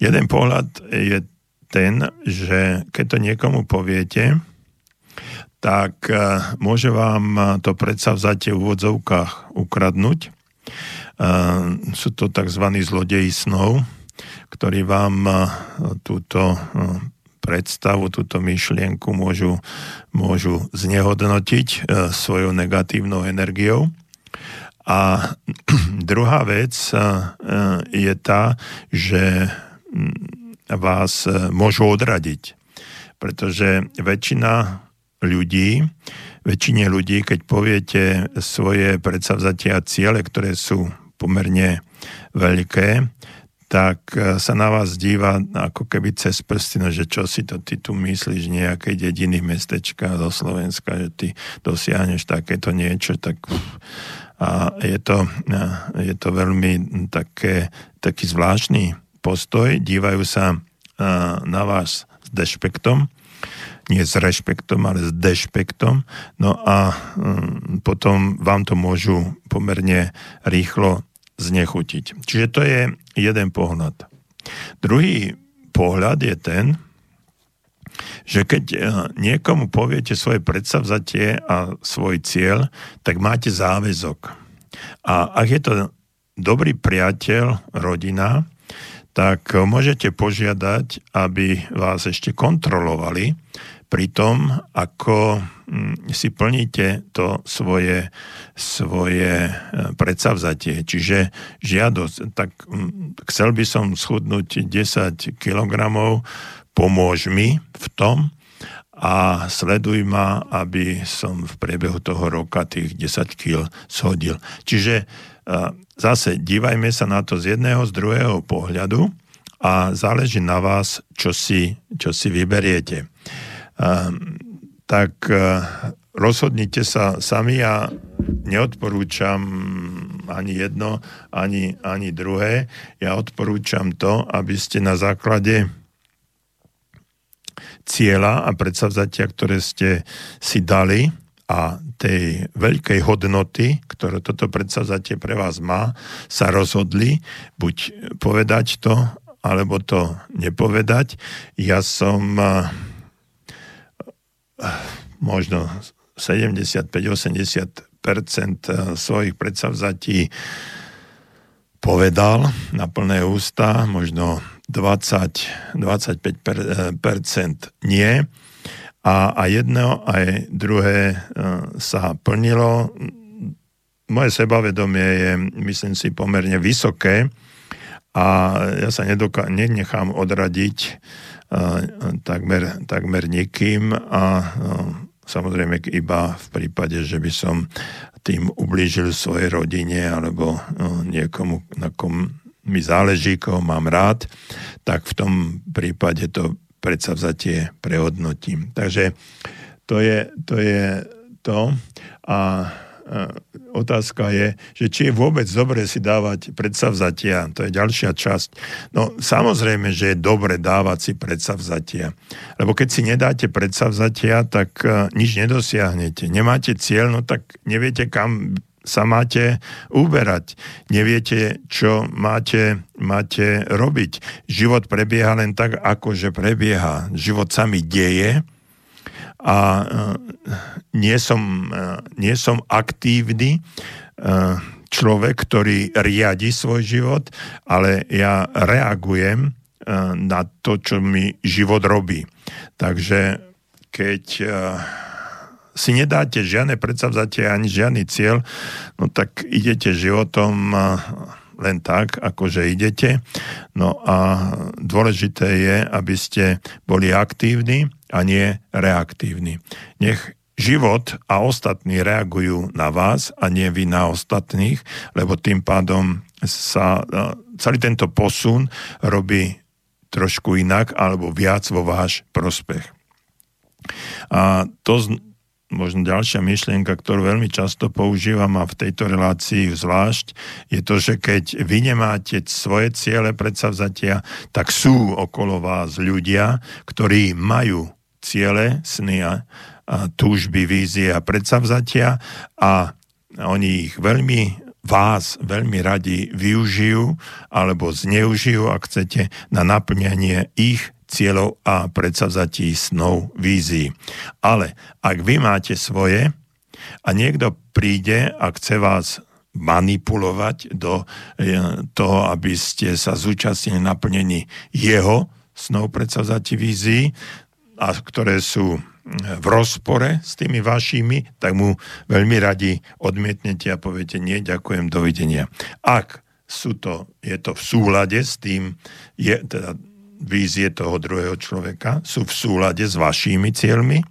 Jeden pohľad je ten, že keď to niekomu poviete, tak e, môže vám to predsavzatie v úvodzovkách ukradnúť. E, sú to tzv. zlodeji snov, ktorí vám e, túto predstavu, túto myšlienku môžu, môžu znehodnotiť svojou negatívnou energiou. A druhá vec je tá, že vás e, môžu odradiť. Pretože väčšina ľudí, väčšine ľudí, keď poviete svoje predsavzatia a ciele, ktoré sú pomerne veľké, tak e, sa na vás díva ako keby cez prsty, že čo si to ty tu myslíš, nejakej dediny, mestečka do Slovenska, že ty dosiahneš takéto niečo, tak a je to, e, je to veľmi také, taký zvláštny postoj, dívajú sa na vás s dešpektom, nie s rešpektom, ale s dešpektom. No a mm, potom vám to môžu pomerne rýchlo znechutiť. Čiže to je jeden pohľad. Druhý pohľad je ten, že keď niekomu poviete svoje predsavzatie a svoj cieľ, tak máte záväzok. A ak je to dobrý priateľ, rodina, tak môžete požiadať, aby vás ešte kontrolovali pri tom, ako mm, si plníte to svoje, svoje e, predsavzatie. Čiže žiadosť, tak mm, chcel by som schudnúť 10 kg, pomôž mi v tom a sleduj ma, aby som v priebehu toho roka tých 10 kg shodil. Čiže zase dívajme sa na to z jedného, z druhého pohľadu a záleží na vás, čo si, čo si vyberiete. Tak rozhodnite sa sami a neodporúčam ani jedno, ani, ani druhé. Ja odporúčam to, aby ste na základe cieľa a predsavzatia, ktoré ste si dali, a tej veľkej hodnoty, ktoré toto predsavzatie pre vás má, sa rozhodli buď povedať to, alebo to nepovedať. Ja som uh, možno 75-80% svojich predsavzatí povedal na plné ústa, možno 20-25% nie a, a jedno aj druhé e, sa plnilo. Moje sebavedomie je, myslím si, pomerne vysoké a ja sa nedoká- nenechám odradiť takmer, takmer nikým a uh, samozrejme iba v prípade, že by som tým ublížil svojej rodine alebo uh, niekomu, na kom mi záleží, koho mám rád, tak v tom prípade to predsavzatie prehodnotím. Takže to je to. Je to. A otázka je, že či je vôbec dobre si dávať predsavzatia. To je ďalšia časť. No samozrejme, že je dobre dávať si predsavzatia. Lebo keď si nedáte predsavzatia, tak nič nedosiahnete. Nemáte cieľ, no tak neviete, kam sa máte uberať. Neviete, čo máte, máte robiť. Život prebieha len tak, ako že prebieha. Život sa mi deje a e, nie som, e, nie som aktívny e, človek, ktorý riadi svoj život, ale ja reagujem na to, čo mi život robí. Takže keď si nedáte žiadne predsavzatie ani žiadny cieľ, no tak idete životom len tak, akože idete. No a dôležité je, aby ste boli aktívni a nie reaktívni. Nech život a ostatní reagujú na vás a nie vy na ostatných, lebo tým pádom sa celý tento posun robí trošku inak alebo viac vo váš prospech. A to možno ďalšia myšlienka, ktorú veľmi často používam a v tejto relácii zvlášť, je to, že keď vy nemáte svoje ciele predsavzatia, tak sú okolo vás ľudia, ktorí majú ciele, sny a, a túžby, vízie a predsavzatia a oni ich veľmi vás veľmi radi využijú alebo zneužijú, ak chcete, na naplňanie ich cieľov a predsavzatí snov, vízií. Ale ak vy máte svoje a niekto príde a chce vás manipulovať do e, toho, aby ste sa zúčastnili naplnení jeho snov, predsavzatí, vízií, a ktoré sú v rozpore s tými vašimi, tak mu veľmi radi odmietnete a poviete nie, ďakujem, dovidenia. Ak sú to, je to v súlade s tým, je, teda vízie toho druhého človeka sú v súlade s vašimi cieľmi,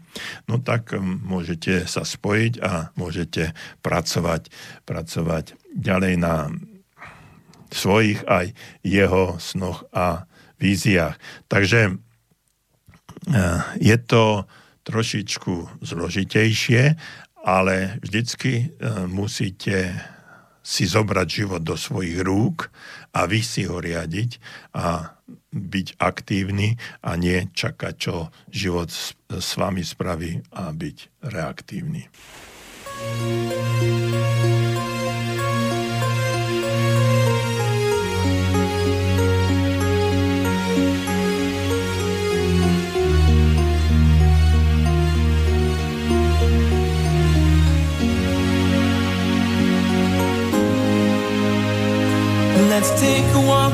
no tak um, môžete sa spojiť a môžete pracovať, pracovať ďalej na svojich aj jeho snoch a víziách. Takže je to trošičku zložitejšie, ale vždycky uh, musíte si zobrať život do svojich rúk a vy si ho riadiť a byť aktívny a nie čakať, čo život s, s vami spraví a byť reaktívny.
Let's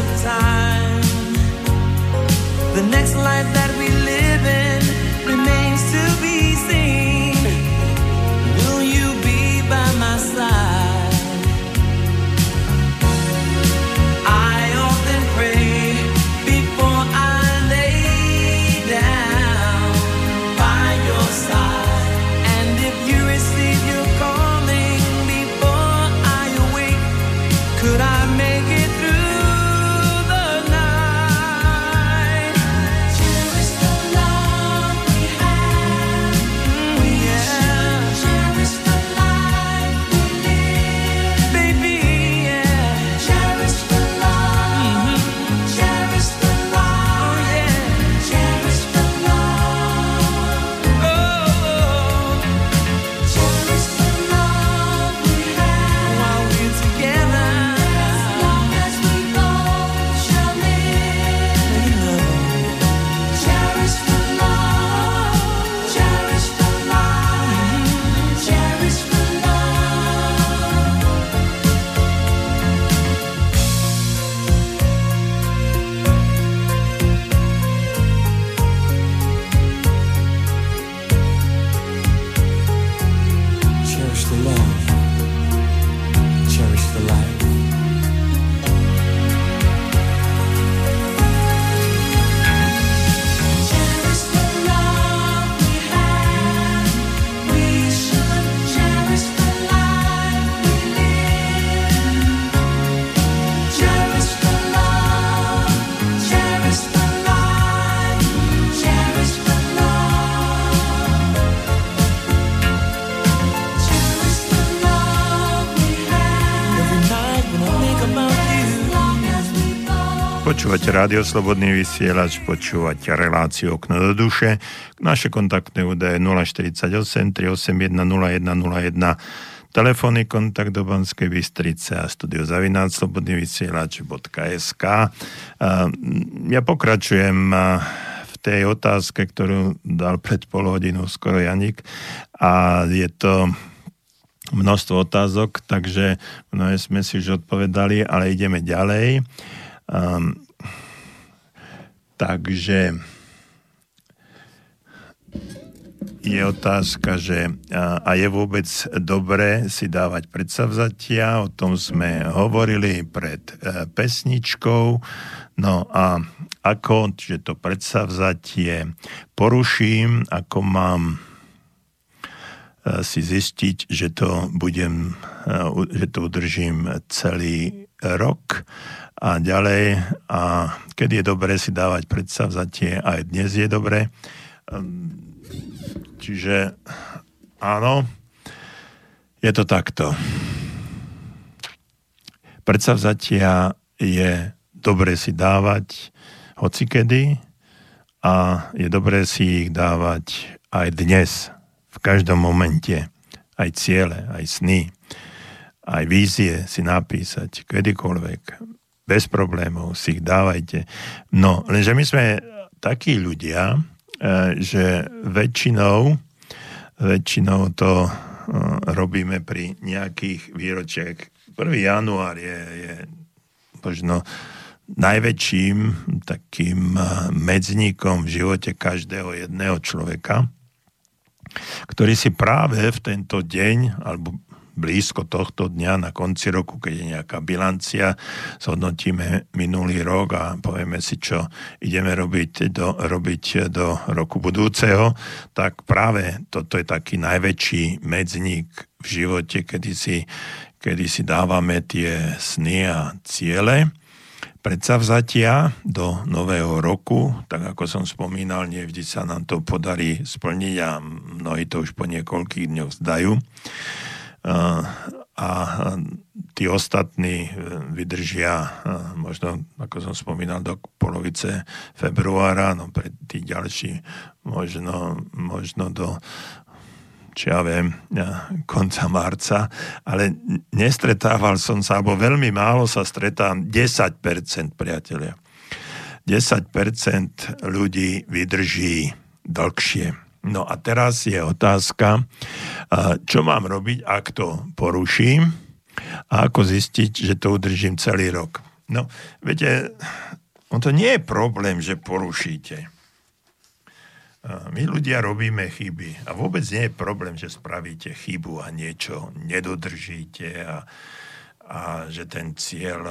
of time.
Počúvate rádio Slobodný vysielač, počúvate reláciu Okno do duše. Naše kontaktné údaje 048 381 0101 telefónny kontakt do Banskej Bystrice a studio zavináč slobodný vysielač.sk Ja pokračujem v tej otázke, ktorú dal pred pol hodinou skoro Janik a je to množstvo otázok, takže mnohé sme si už odpovedali, ale ideme ďalej. Um, takže je otázka, že a je vôbec dobré si dávať predsavzatia, o tom sme hovorili pred e, pesničkou, no a ako, že to predsavzatie poruším, ako mám e, si zistiť, že to budem, e, že to udržím celý rok a ďalej. A keď je dobré si dávať predsavzatie, aj dnes je dobré. Ehm, čiže áno, je to takto. Predsavzatia je dobré si dávať hocikedy a je dobré si ich dávať aj dnes, v každom momente. Aj ciele, aj sny, aj vízie si napísať kedykoľvek bez problémov, si ich dávajte. No, lenže my sme takí ľudia, e, že väčšinou, väčšinou to e, robíme pri nejakých výročiach. 1. január je, je možno najväčším takým e, medzníkom v živote každého jedného človeka, ktorý si práve v tento deň, alebo blízko tohto dňa na konci roku, keď je nejaká bilancia, zhodnotíme minulý rok a povieme si, čo ideme robiť do, robiť do roku budúceho, tak práve toto je taký najväčší medzník v živote, kedy si, kedy si dávame tie sny a ciele. Predsavzatia do nového roku, tak ako som spomínal, nevždy sa nám to podarí splniť a mnohí to už po niekoľkých dňoch zdajú a tí ostatní e, vydržia možno, ako som spomínal, do polovice februára, no pre tí ďalší možno, možno do či ja viem, konca marca, ale nestretával som sa, alebo veľmi málo sa stretám, 10% priatelia. 10% ľudí vydrží dlhšie. No a teraz je otázka, čo mám robiť, ak to poruším a ako zistiť, že to udržím celý rok. No, viete, on to nie je problém, že porušíte. My ľudia robíme chyby a vôbec nie je problém, že spravíte chybu a niečo nedodržíte a, a že ten cieľ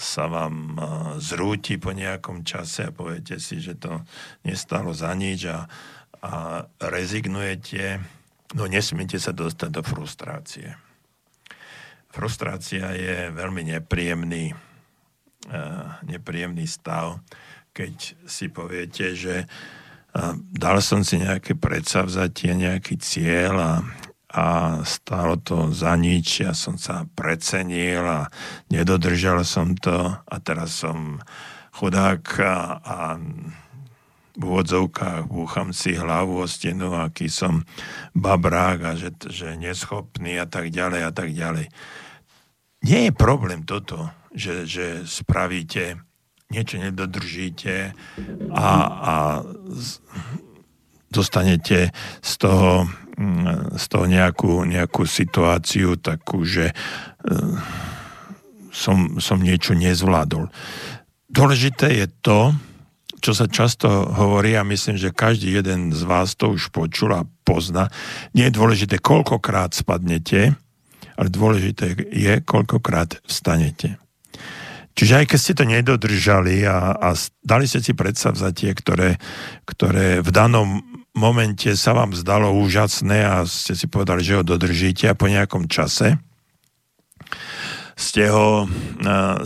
sa vám zrúti po nejakom čase a poviete si, že to nestalo za nič a, a rezignujete, no nesmiete sa dostať do frustrácie. Frustrácia je veľmi nepríjemný, uh, nepríjemný stav, keď si poviete, že uh, dal som si nejaké predsavzatie, nejaký cieľ a, a stalo to za nič, ja som sa precenil a nedodržal som to a teraz som chudák a, a v úvodzovkách búcham si hlavu o stenu, aký som babrák a že, že neschopný a tak ďalej a tak ďalej. Nie je problém toto, že, že spravíte, niečo nedodržíte a, a dostanete z toho, mm, z toho nejakú, nejakú situáciu takú, že e, som, som niečo nezvládol. Dôležité je to, čo sa často hovorí a myslím, že každý jeden z vás to už počul a pozná. Nie je dôležité, koľkokrát spadnete, ale dôležité je, koľkokrát vstanete. Čiže aj keď ste to nedodržali a, a dali ste si predsavzatie, ktoré, ktoré v danom momente sa vám zdalo úžasné a ste si povedali, že ho dodržíte a po nejakom čase ste ho,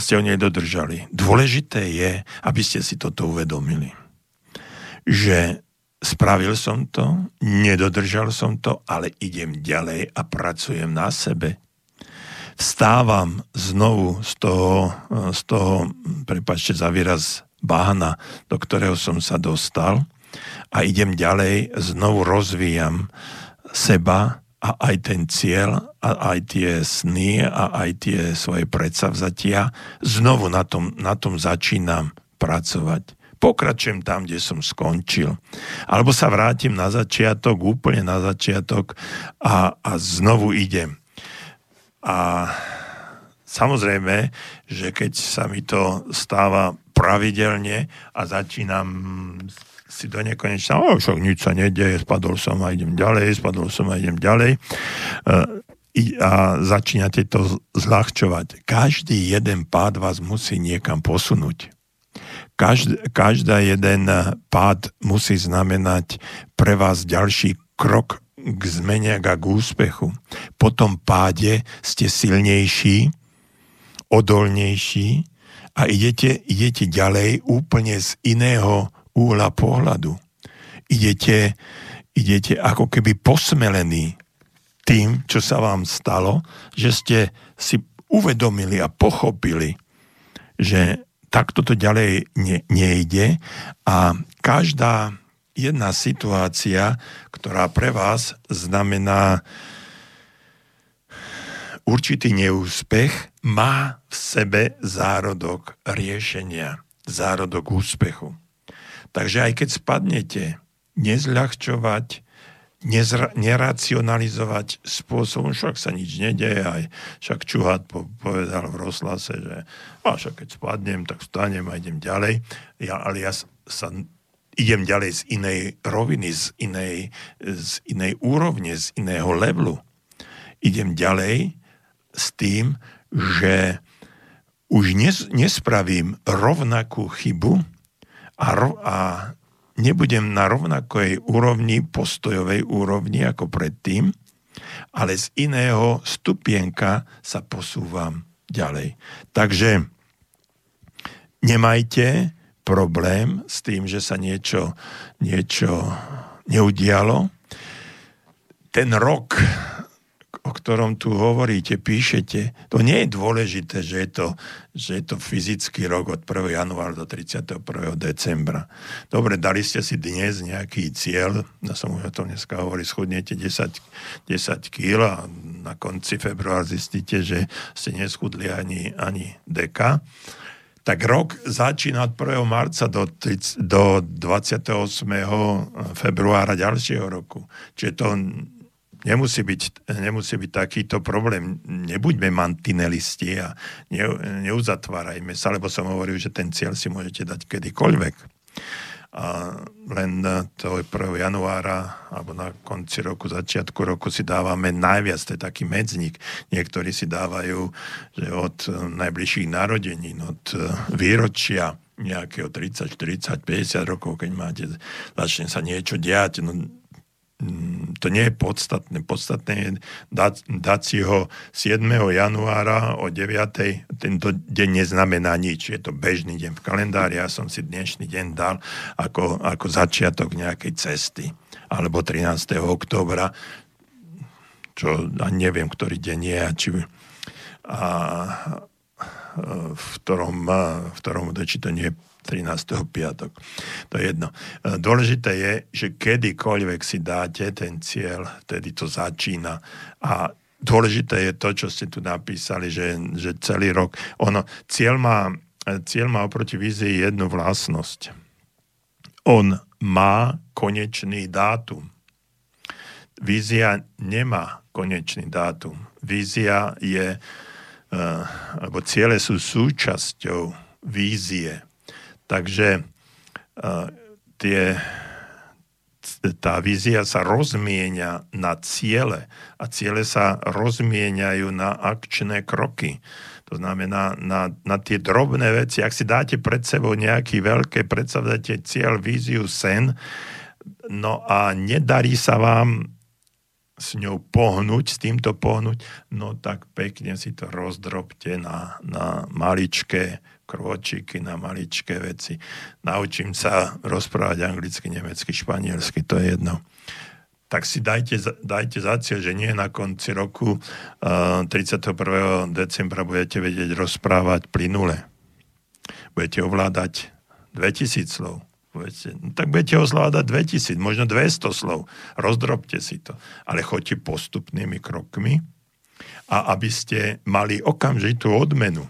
ste ho nedodržali. Dôležité je, aby ste si toto uvedomili. Že spravil som to, nedodržal som to, ale idem ďalej a pracujem na sebe. vstávam znovu z toho, z toho prepačte za výraz, bahna, do ktorého som sa dostal a idem ďalej, znovu rozvíjam seba a aj ten cieľ a aj tie sny a aj tie svoje predsavzatia. Znovu na tom, na tom začínam pracovať. Pokračujem tam, kde som skončil. Alebo sa vrátim na začiatok, úplne na začiatok a, a znovu idem. A samozrejme, že keď sa mi to stáva pravidelne a začínam si do nekonečna, o, však nič sa nedieje, spadol som a idem ďalej, spadol som a idem ďalej. E, a začínate to zľahčovať. Každý jeden pád vás musí niekam posunúť. Každý, každá jeden pád musí znamenať pre vás ďalší krok k zmene a k úspechu. Po tom páde ste silnejší, odolnejší a idete, idete ďalej úplne z iného úhla pohľadu. Idete, idete ako keby posmelení tým, čo sa vám stalo, že ste si uvedomili a pochopili, že takto to ďalej ne, nejde a každá jedna situácia, ktorá pre vás znamená určitý neúspech, má v sebe zárodok riešenia, zárodok úspechu. Takže aj keď spadnete, nezľahčovať, nezra, neracionalizovať spôsobom, však sa nič nedeje, aj však Čuhat po, povedal v Roslase, že a však keď spadnem, tak vstanem a idem ďalej. Ja, ale ja sa idem ďalej z inej roviny, z inej, z inej úrovne, z iného levelu. Idem ďalej s tým, že už nes, nespravím rovnakú chybu, a, ro- a nebudem na rovnakej úrovni, postojovej úrovni ako predtým, ale z iného stupienka sa posúvam ďalej. Takže nemajte problém s tým, že sa niečo, niečo neudialo. Ten rok o ktorom tu hovoríte, píšete, to nie je dôležité, že je to, že je to fyzický rok od 1. januára do 31. decembra. Dobre, dali ste si dnes nejaký cieľ, ja som už o tom dneska hovorí, schudnete 10, 10 kg a na konci februára zistíte, že ste neschudli ani, ani deka tak rok začína od 1. marca do, 30, do 28. februára ďalšieho roku. Čiže to nemusí byť, nemusí byť takýto problém. Nebuďme mantinelisti a ne, neuzatvárajme sa, lebo som hovoril, že ten cieľ si môžete dať kedykoľvek. A len toho 1. januára alebo na konci roku, začiatku roku si dávame najviac, to je taký medzník. Niektorí si dávajú, že od najbližších narodenín, od výročia nejakého 30, 40, 50 rokov, keď máte, začne sa niečo diať, no to nie je podstatné. Podstatné je dať, dať si ho 7. januára o 9. Tento deň neznamená nič. Je to bežný deň v kalendári. Ja som si dnešný deň dal ako, ako začiatok nejakej cesty. Alebo 13. oktobra, čo ani neviem, ktorý deň je a či a v ktorom, v ktorom či to nie je 13. piatok. To je jedno. E, dôležité je, že kedykoľvek si dáte ten cieľ, vtedy to začína. A dôležité je to, čo ste tu napísali, že, že celý rok, ono, cieľ má, cieľ má oproti vízii jednu vlastnosť. On má konečný dátum. Vízia nemá konečný dátum. Vízia je, uh, alebo ciele sú súčasťou vízie. Takže uh, tie, tá vízia sa rozmienia na ciele a ciele sa rozmieniajú na akčné kroky. To znamená na, na tie drobné veci. Ak si dáte pred sebou nejaký veľké, predsavdáte cieľ, víziu, sen, no a nedarí sa vám s ňou pohnúť, s týmto pohnúť, no tak pekne si to rozdrobte na, na maličké krôčiky na maličké veci. Naučím sa rozprávať anglicky, nemecky, španielsky, to je jedno. tak si dajte, dajte za cieľ, že nie na konci roku uh, 31. decembra budete vedieť rozprávať plynule. Budete ovládať 2000 slov. Budete, no tak budete ho zvládať 2000, možno 200 slov. Rozdrobte si to. Ale choďte postupnými krokmi a aby ste mali okamžitú odmenu.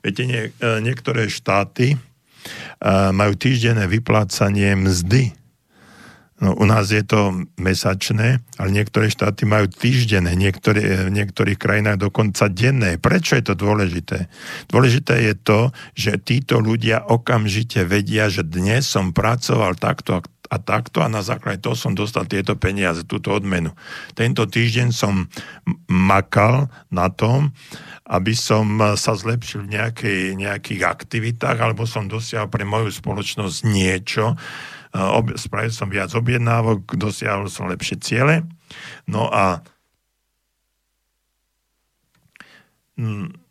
Viete, nie, e, niektoré štáty uh, majú týždenné vyplácanie mzdy No, u nás je to mesačné, ale niektoré štáty majú týždenné, niektoré, v niektorých krajinách dokonca denné. Prečo je to dôležité? Dôležité je to, že títo ľudia okamžite vedia, že dnes som pracoval takto a takto a na základe toho som dostal tieto peniaze, túto odmenu. Tento týždeň som makal na tom, aby som sa zlepšil v nejakej, nejakých aktivitách alebo som dosiahol pre moju spoločnosť niečo, spravil som viac objednávok, dosiahol som lepšie ciele. No a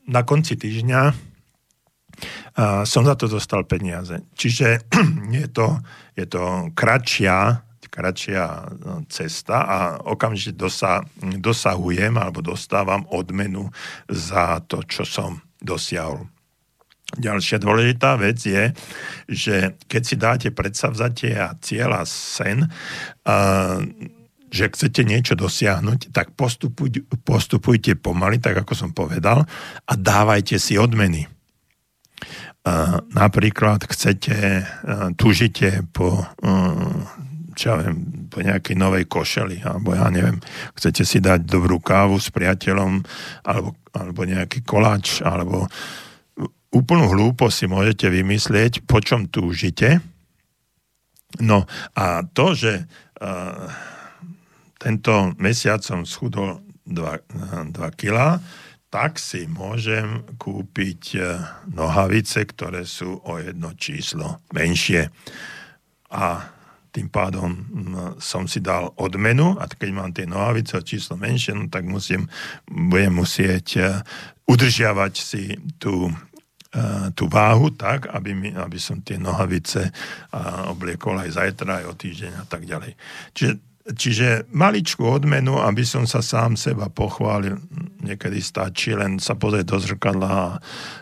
na konci týždňa som za to dostal peniaze. Čiže je to, je to kratšia, kratšia no, cesta a okamžite dosa, dosahujem alebo dostávam odmenu za to, čo som dosiahol. Ďalšia dôležitá vec je, že keď si dáte predsavzatie a cieľ a sen, a, že chcete niečo dosiahnuť, tak postupuj, postupujte pomaly, tak ako som povedal, a dávajte si odmeny. Napríklad chcete, a, tužite po, a, čo ja viem, po nejakej novej košeli, alebo ja neviem, chcete si dať dobrú kávu s priateľom, alebo, alebo nejaký koláč, alebo úplnú hlúposť si môžete vymyslieť, po čom túžite. No a to, že uh, tento mesiac som schudol 2, 2 kg, tak si môžem kúpiť uh, nohavice, ktoré sú o jedno číslo menšie. A tým pádom som si dal odmenu a keď mám tie nohavice o číslo menšie, no tak musím, budem musieť uh, udržiavať si tú E, tú váhu tak, aby, mi, aby som tie nohavice obliekol aj zajtra, aj o týždeň a tak ďalej. Čiže, čiže maličkú odmenu, aby som sa sám seba pochválil, niekedy stačí len sa pozrieť do zrkadla a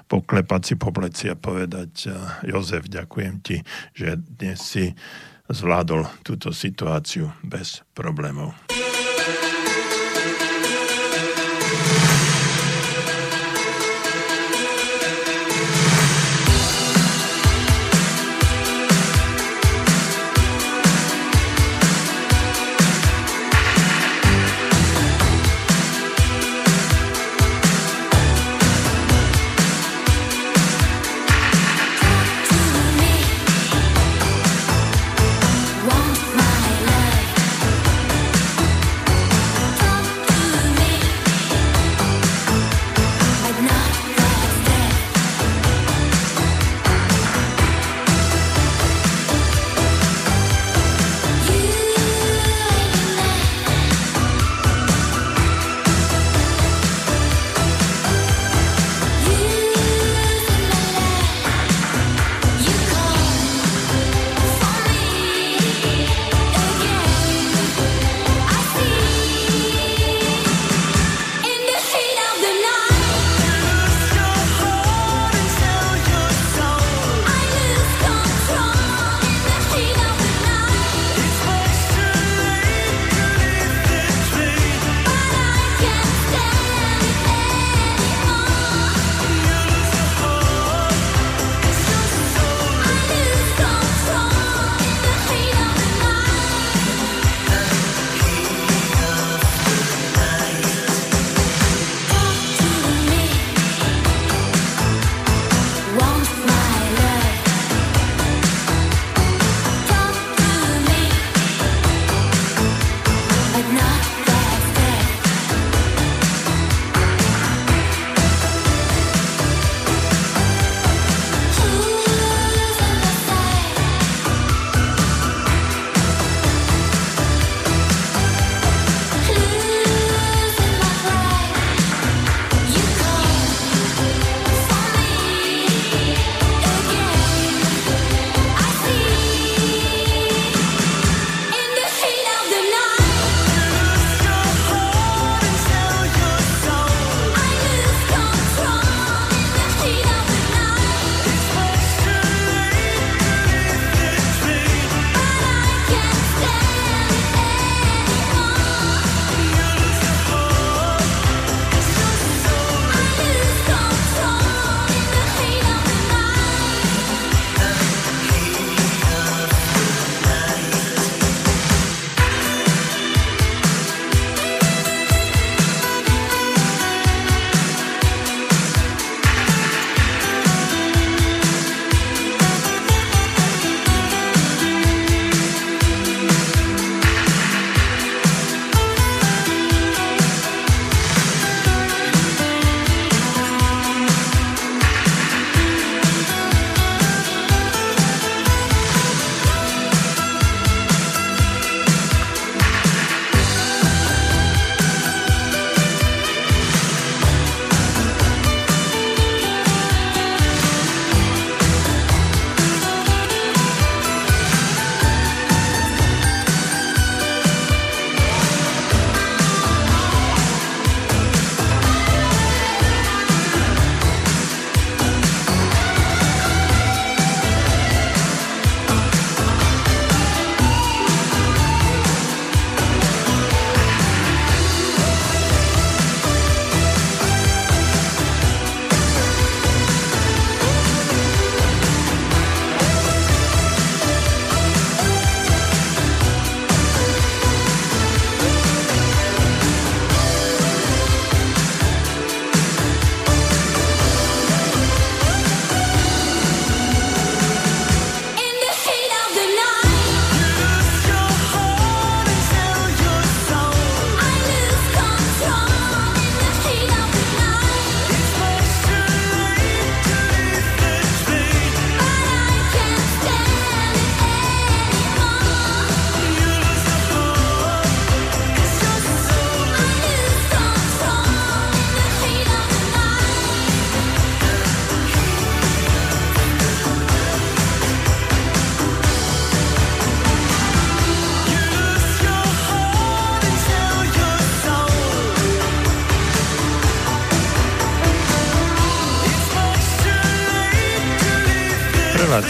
poklepať si po pleci a povedať e, Jozef, ďakujem ti, že dnes si zvládol túto situáciu bez problémov.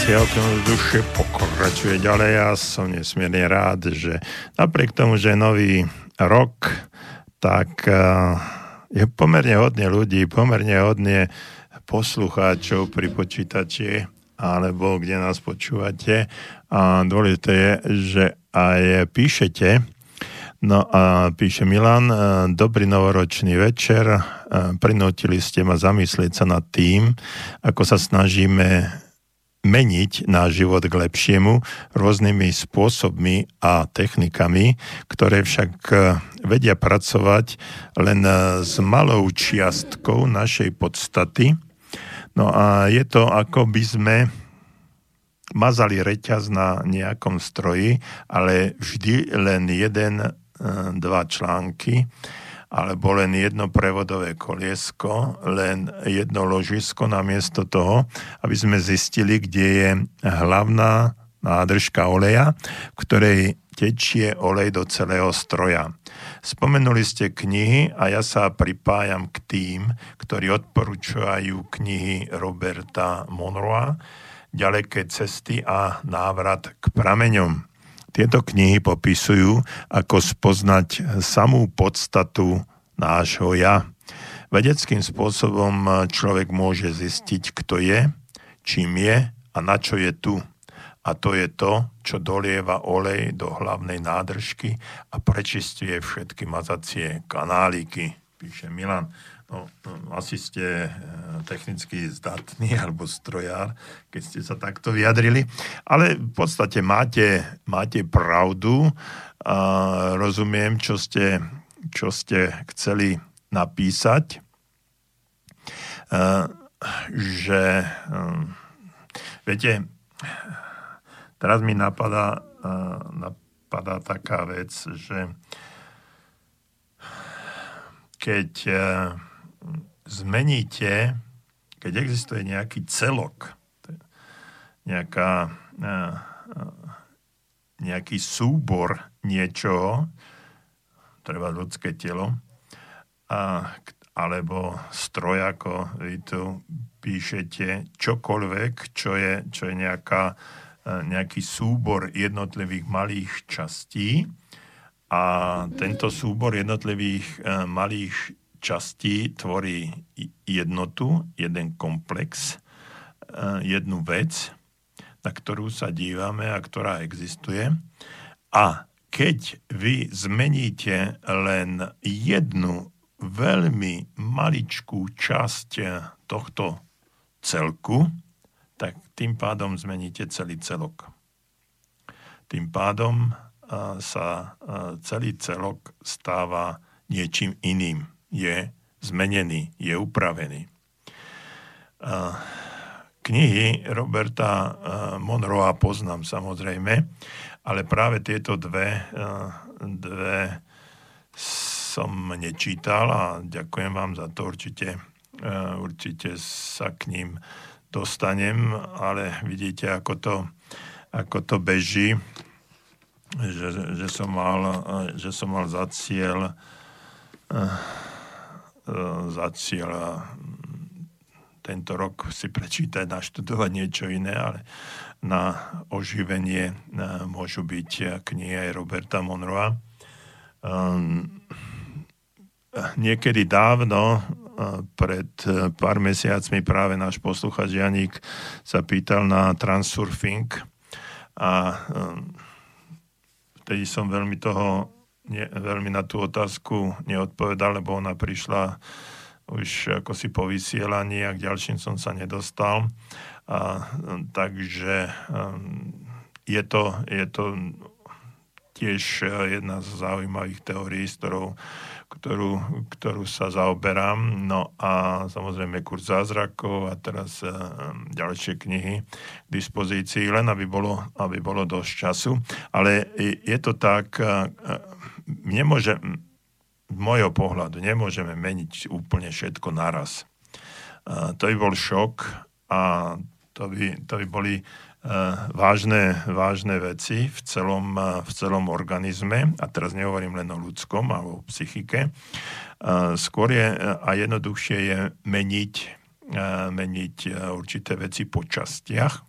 Relácia duše pokračuje ďalej a som nesmierne rád, že napriek tomu, že je nový rok, tak eh, je pomerne hodne ľudí, pomerne hodne poslucháčov pri počítači alebo kde nás počúvate. A dôležité je, že aj píšete. No a píše Milan, eh, dobrý novoročný večer. Eh, prinútili ste ma zamyslieť sa nad tým, ako sa snažíme meniť náš život k lepšiemu rôznymi spôsobmi a technikami, ktoré však e, vedia pracovať len e, s malou čiastkou našej podstaty. No a je to ako by sme mazali reťaz na nejakom stroji, ale vždy len jeden, e, dva články alebo len jedno prevodové koliesko, len jedno ložisko namiesto toho, aby sme zistili, kde je hlavná nádržka oleja, v ktorej tečie olej do celého stroja. Spomenuli ste knihy a ja sa pripájam k tým, ktorí odporúčajú knihy Roberta Monroa, Ďaleké cesty a návrat k prameňom. Tieto knihy popisujú, ako spoznať samú podstatu nášho ja. Vedeckým spôsobom človek môže zistiť, kto je, čím je a na čo je tu. A to je to, čo dolieva olej do hlavnej nádržky a prečistuje všetky mazacie kanáliky, píše Milan. No, no, asi ste e, technicky zdatný alebo strojár, keď ste sa takto vyjadrili. Ale v podstate máte, máte pravdu a rozumiem, čo ste, čo ste chceli napísať. E, že e, viete, teraz mi napadá, napadá taká vec, že keď zmeníte, keď existuje nejaký celok, nejaká, e, e, nejaký súbor niečoho, treba ľudské telo, a, alebo stroj, ako vy tu píšete, čokoľvek, čo je, čo je nejaká, e, nejaký súbor jednotlivých malých častí. A tento súbor jednotlivých malých časti tvorí jednotu, jeden komplex, e, jednu vec, na ktorú sa dívame a ktorá existuje. A keď vy zmeníte len jednu veľmi maličkú časť tohto celku, tak tým pádom zmeníte celý celok. Tým pádom e, sa e, celý celok stáva niečím iným je zmenený, je upravený. Knihy Roberta Monroa poznám samozrejme, ale práve tieto dve, dve som nečítal a ďakujem vám za to, určite, určite sa k ním dostanem, ale vidíte, ako to, ako to beží, že, že, som mal, že som mal za cieľ E, za cieľ tento rok si prečítať, naštudovať niečo iné, ale na oživenie e, môžu byť knihy aj Roberta Monroa. Niekedy dávno, pred pár mesiacmi práve náš posluchač Janík sa pýtal na transurfing a vtedy som veľmi toho ne, veľmi na tú otázku neodpovedal, lebo ona prišla už ako si po vysielaní a k ďalším som sa nedostal. A, takže um, je to, je to tiež jedna z zaujímavých teórií, s ktorou, ktorú, ktorú sa zaoberám. No a samozrejme kurz zázrakov a teraz um, ďalšie knihy k dispozícii, len aby bolo, aby bolo dosť času. Ale je to tak, uh, nemôže, môjho pohľadu, nemôžeme meniť úplne všetko naraz. Uh, to by bol šok a to by, to by boli uh, vážne, vážne veci v celom, uh, v celom organizme. A teraz nehovorím len o ľudskom alebo o psychike. Skôr je a jednoduchšie je meniť, meniť určité veci po častiach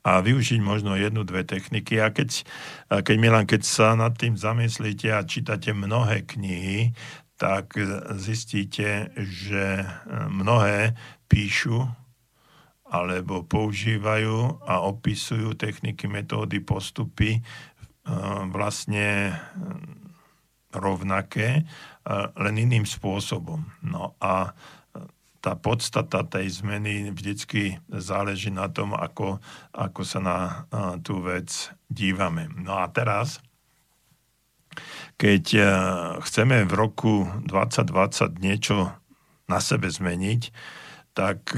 a využiť možno jednu, dve techniky. A keď, keď Milan, keď sa nad tým zamyslíte a čítate mnohé knihy, tak zistíte, že mnohé píšu alebo používajú a opisujú techniky, metódy, postupy vlastne rovnaké, len iným spôsobom. No a tá podstata tej zmeny vždycky záleží na tom, ako, ako sa na tú vec dívame. No a teraz, keď chceme v roku 2020 niečo na sebe zmeniť, tak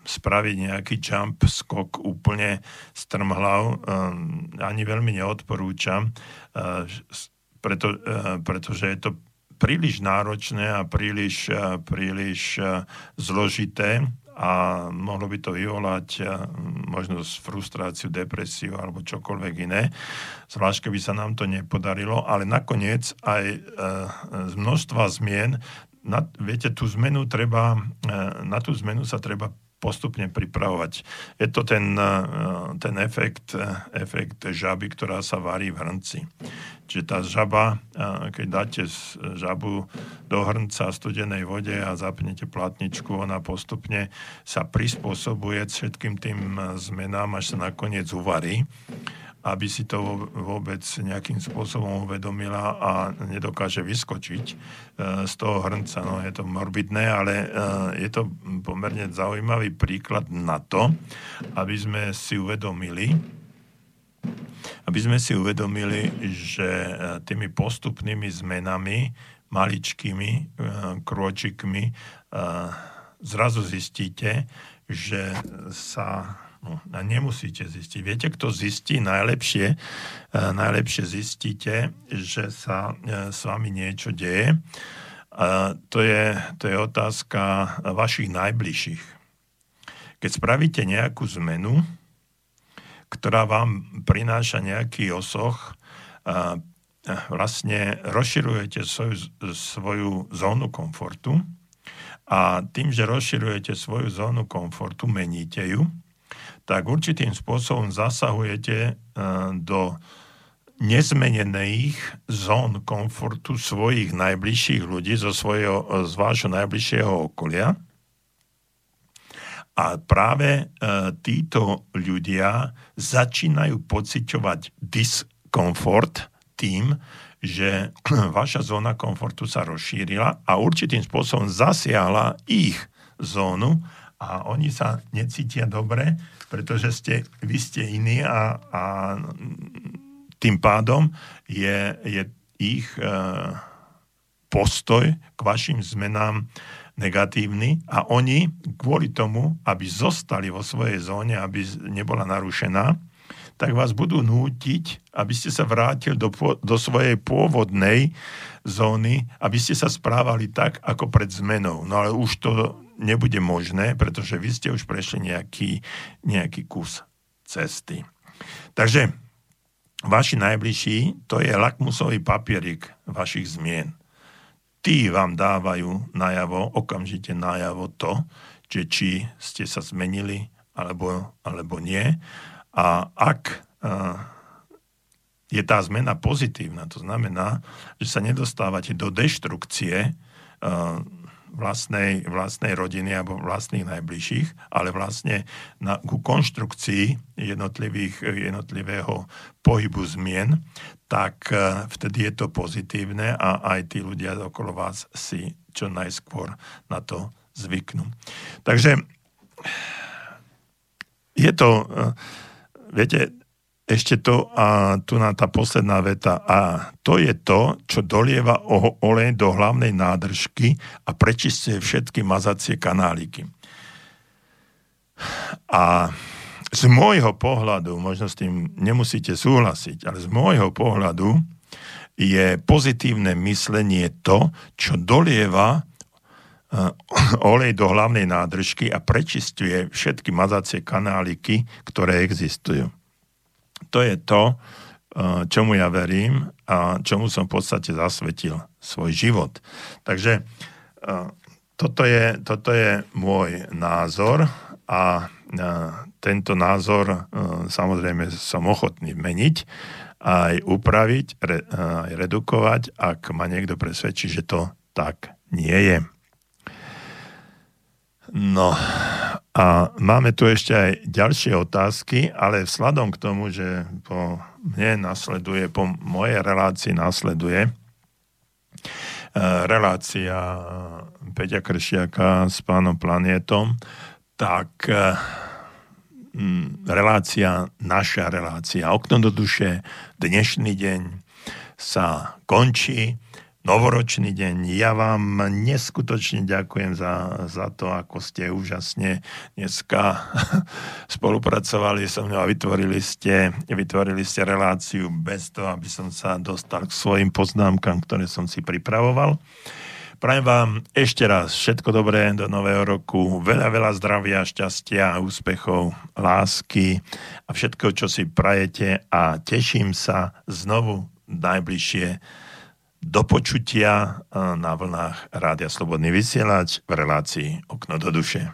spraviť nejaký jump, skok úplne strmhlav, ani veľmi neodporúčam, preto, pretože je to príliš náročné a príliš, eh, príliš eh, zložité a mohlo by to vyvolať eh, možno frustráciu, depresiu alebo čokoľvek iné. Zvlášť, keby sa nám to nepodarilo, ale nakoniec aj z množstva zmien, na, viete, tú zmenu treba, na tú zmenu sa treba postupne pripravovať. Je to ten, eh, ten efekt, eh, efekt žaby, ktorá sa varí v hrnci. Čiže tá žaba, eh, keď dáte žabu do hrnca v studenej vode a zapnete platničku, ona postupne sa prispôsobuje všetkým tým zmenám, až sa nakoniec uvarí aby si to vôbec nejakým spôsobom uvedomila a nedokáže vyskočiť e, z toho hrnca. No, je to morbidné, ale e, je to pomerne zaujímavý príklad na to, aby sme si uvedomili, aby sme si uvedomili, že e, tými postupnými zmenami, maličkými krôčikmi, zrazu zistíte, že sa No, a nemusíte zistiť. Viete, kto zistí najlepšie? E, najlepšie zistíte, že sa e, s vami niečo deje. A to je, to je otázka vašich najbližších. Keď spravíte nejakú zmenu, ktorá vám prináša nejaký osoch, vlastne rozširujete svoju, svoju zónu komfortu a tým, že rozširujete svoju zónu komfortu, meníte ju, tak určitým spôsobom zasahujete e, do nezmenených zón komfortu svojich najbližších ľudí zo svojho, z vášho najbližšieho okolia. A práve e, títo ľudia začínajú pociťovať diskomfort tým, že vaša zóna komfortu sa rozšírila a určitým spôsobom zasiahla ich zónu a oni sa necítia dobre, pretože ste, vy ste iní a, a tým pádom je, je ich e, postoj k vašim zmenám negatívny a oni kvôli tomu, aby zostali vo svojej zóne, aby nebola narušená, tak vás budú nútiť, aby ste sa vrátili do, do svojej pôvodnej zóny, aby ste sa správali tak, ako pred zmenou. No ale už to nebude možné, pretože vy ste už prešli nejaký, nejaký kus cesty. Takže vaši najbližší, to je lakmusový papierik vašich zmien. Tí vám dávajú najavo, okamžite najavo to, že či ste sa zmenili alebo, alebo nie. A ak uh, je tá zmena pozitívna, to znamená, že sa nedostávate do deštrukcie uh, vlastnej, vlastnej rodiny alebo vlastných najbližších, ale vlastne na, ku konštrukcii jednotlivých, jednotlivého pohybu zmien, tak e, vtedy je to pozitívne a aj tí ľudia okolo vás si čo najskôr na to zvyknú. Takže je to, e, viete, ešte to a tu na tá posledná veta. A to je to, čo dolieva olej do hlavnej nádržky a prečistuje všetky mazacie kanáliky. A z môjho pohľadu, možno s tým nemusíte súhlasiť, ale z môjho pohľadu je pozitívne myslenie to, čo dolieva eh, olej do hlavnej nádržky a prečistuje všetky mazacie kanáliky, ktoré existujú to je to, eh, čomu ja verím a čomu som v podstate zasvetil svoj život. Takže eh, toto je, toto je môj názor a eh,
tento názor samozrejme som ochotný meniť, aj upraviť, aj redukovať, ak ma niekto presvedčí, že to tak nie je. No a máme tu ešte aj ďalšie otázky, ale vzhľadom k tomu, že po mne nasleduje, po mojej relácii nasleduje e, relácia Peťa Kršiaka s pánom Planietom, tak e, relácia, naša relácia Okno do duše, dnešný deň sa končí novoročný deň. Ja vám neskutočne ďakujem za, za to, ako ste úžasne dneska spolupracovali so mnou a vytvorili ste, vytvorili ste reláciu bez toho, aby som sa dostal k svojim poznámkam, ktoré som si pripravoval. Prajem vám ešte raz všetko dobré do nového roku, veľa, veľa zdravia, šťastia, úspechov, lásky a všetko, čo si prajete a teším sa znovu najbližšie do počutia na vlnách Rádia Slobodný vysielač v relácii Okno do duše.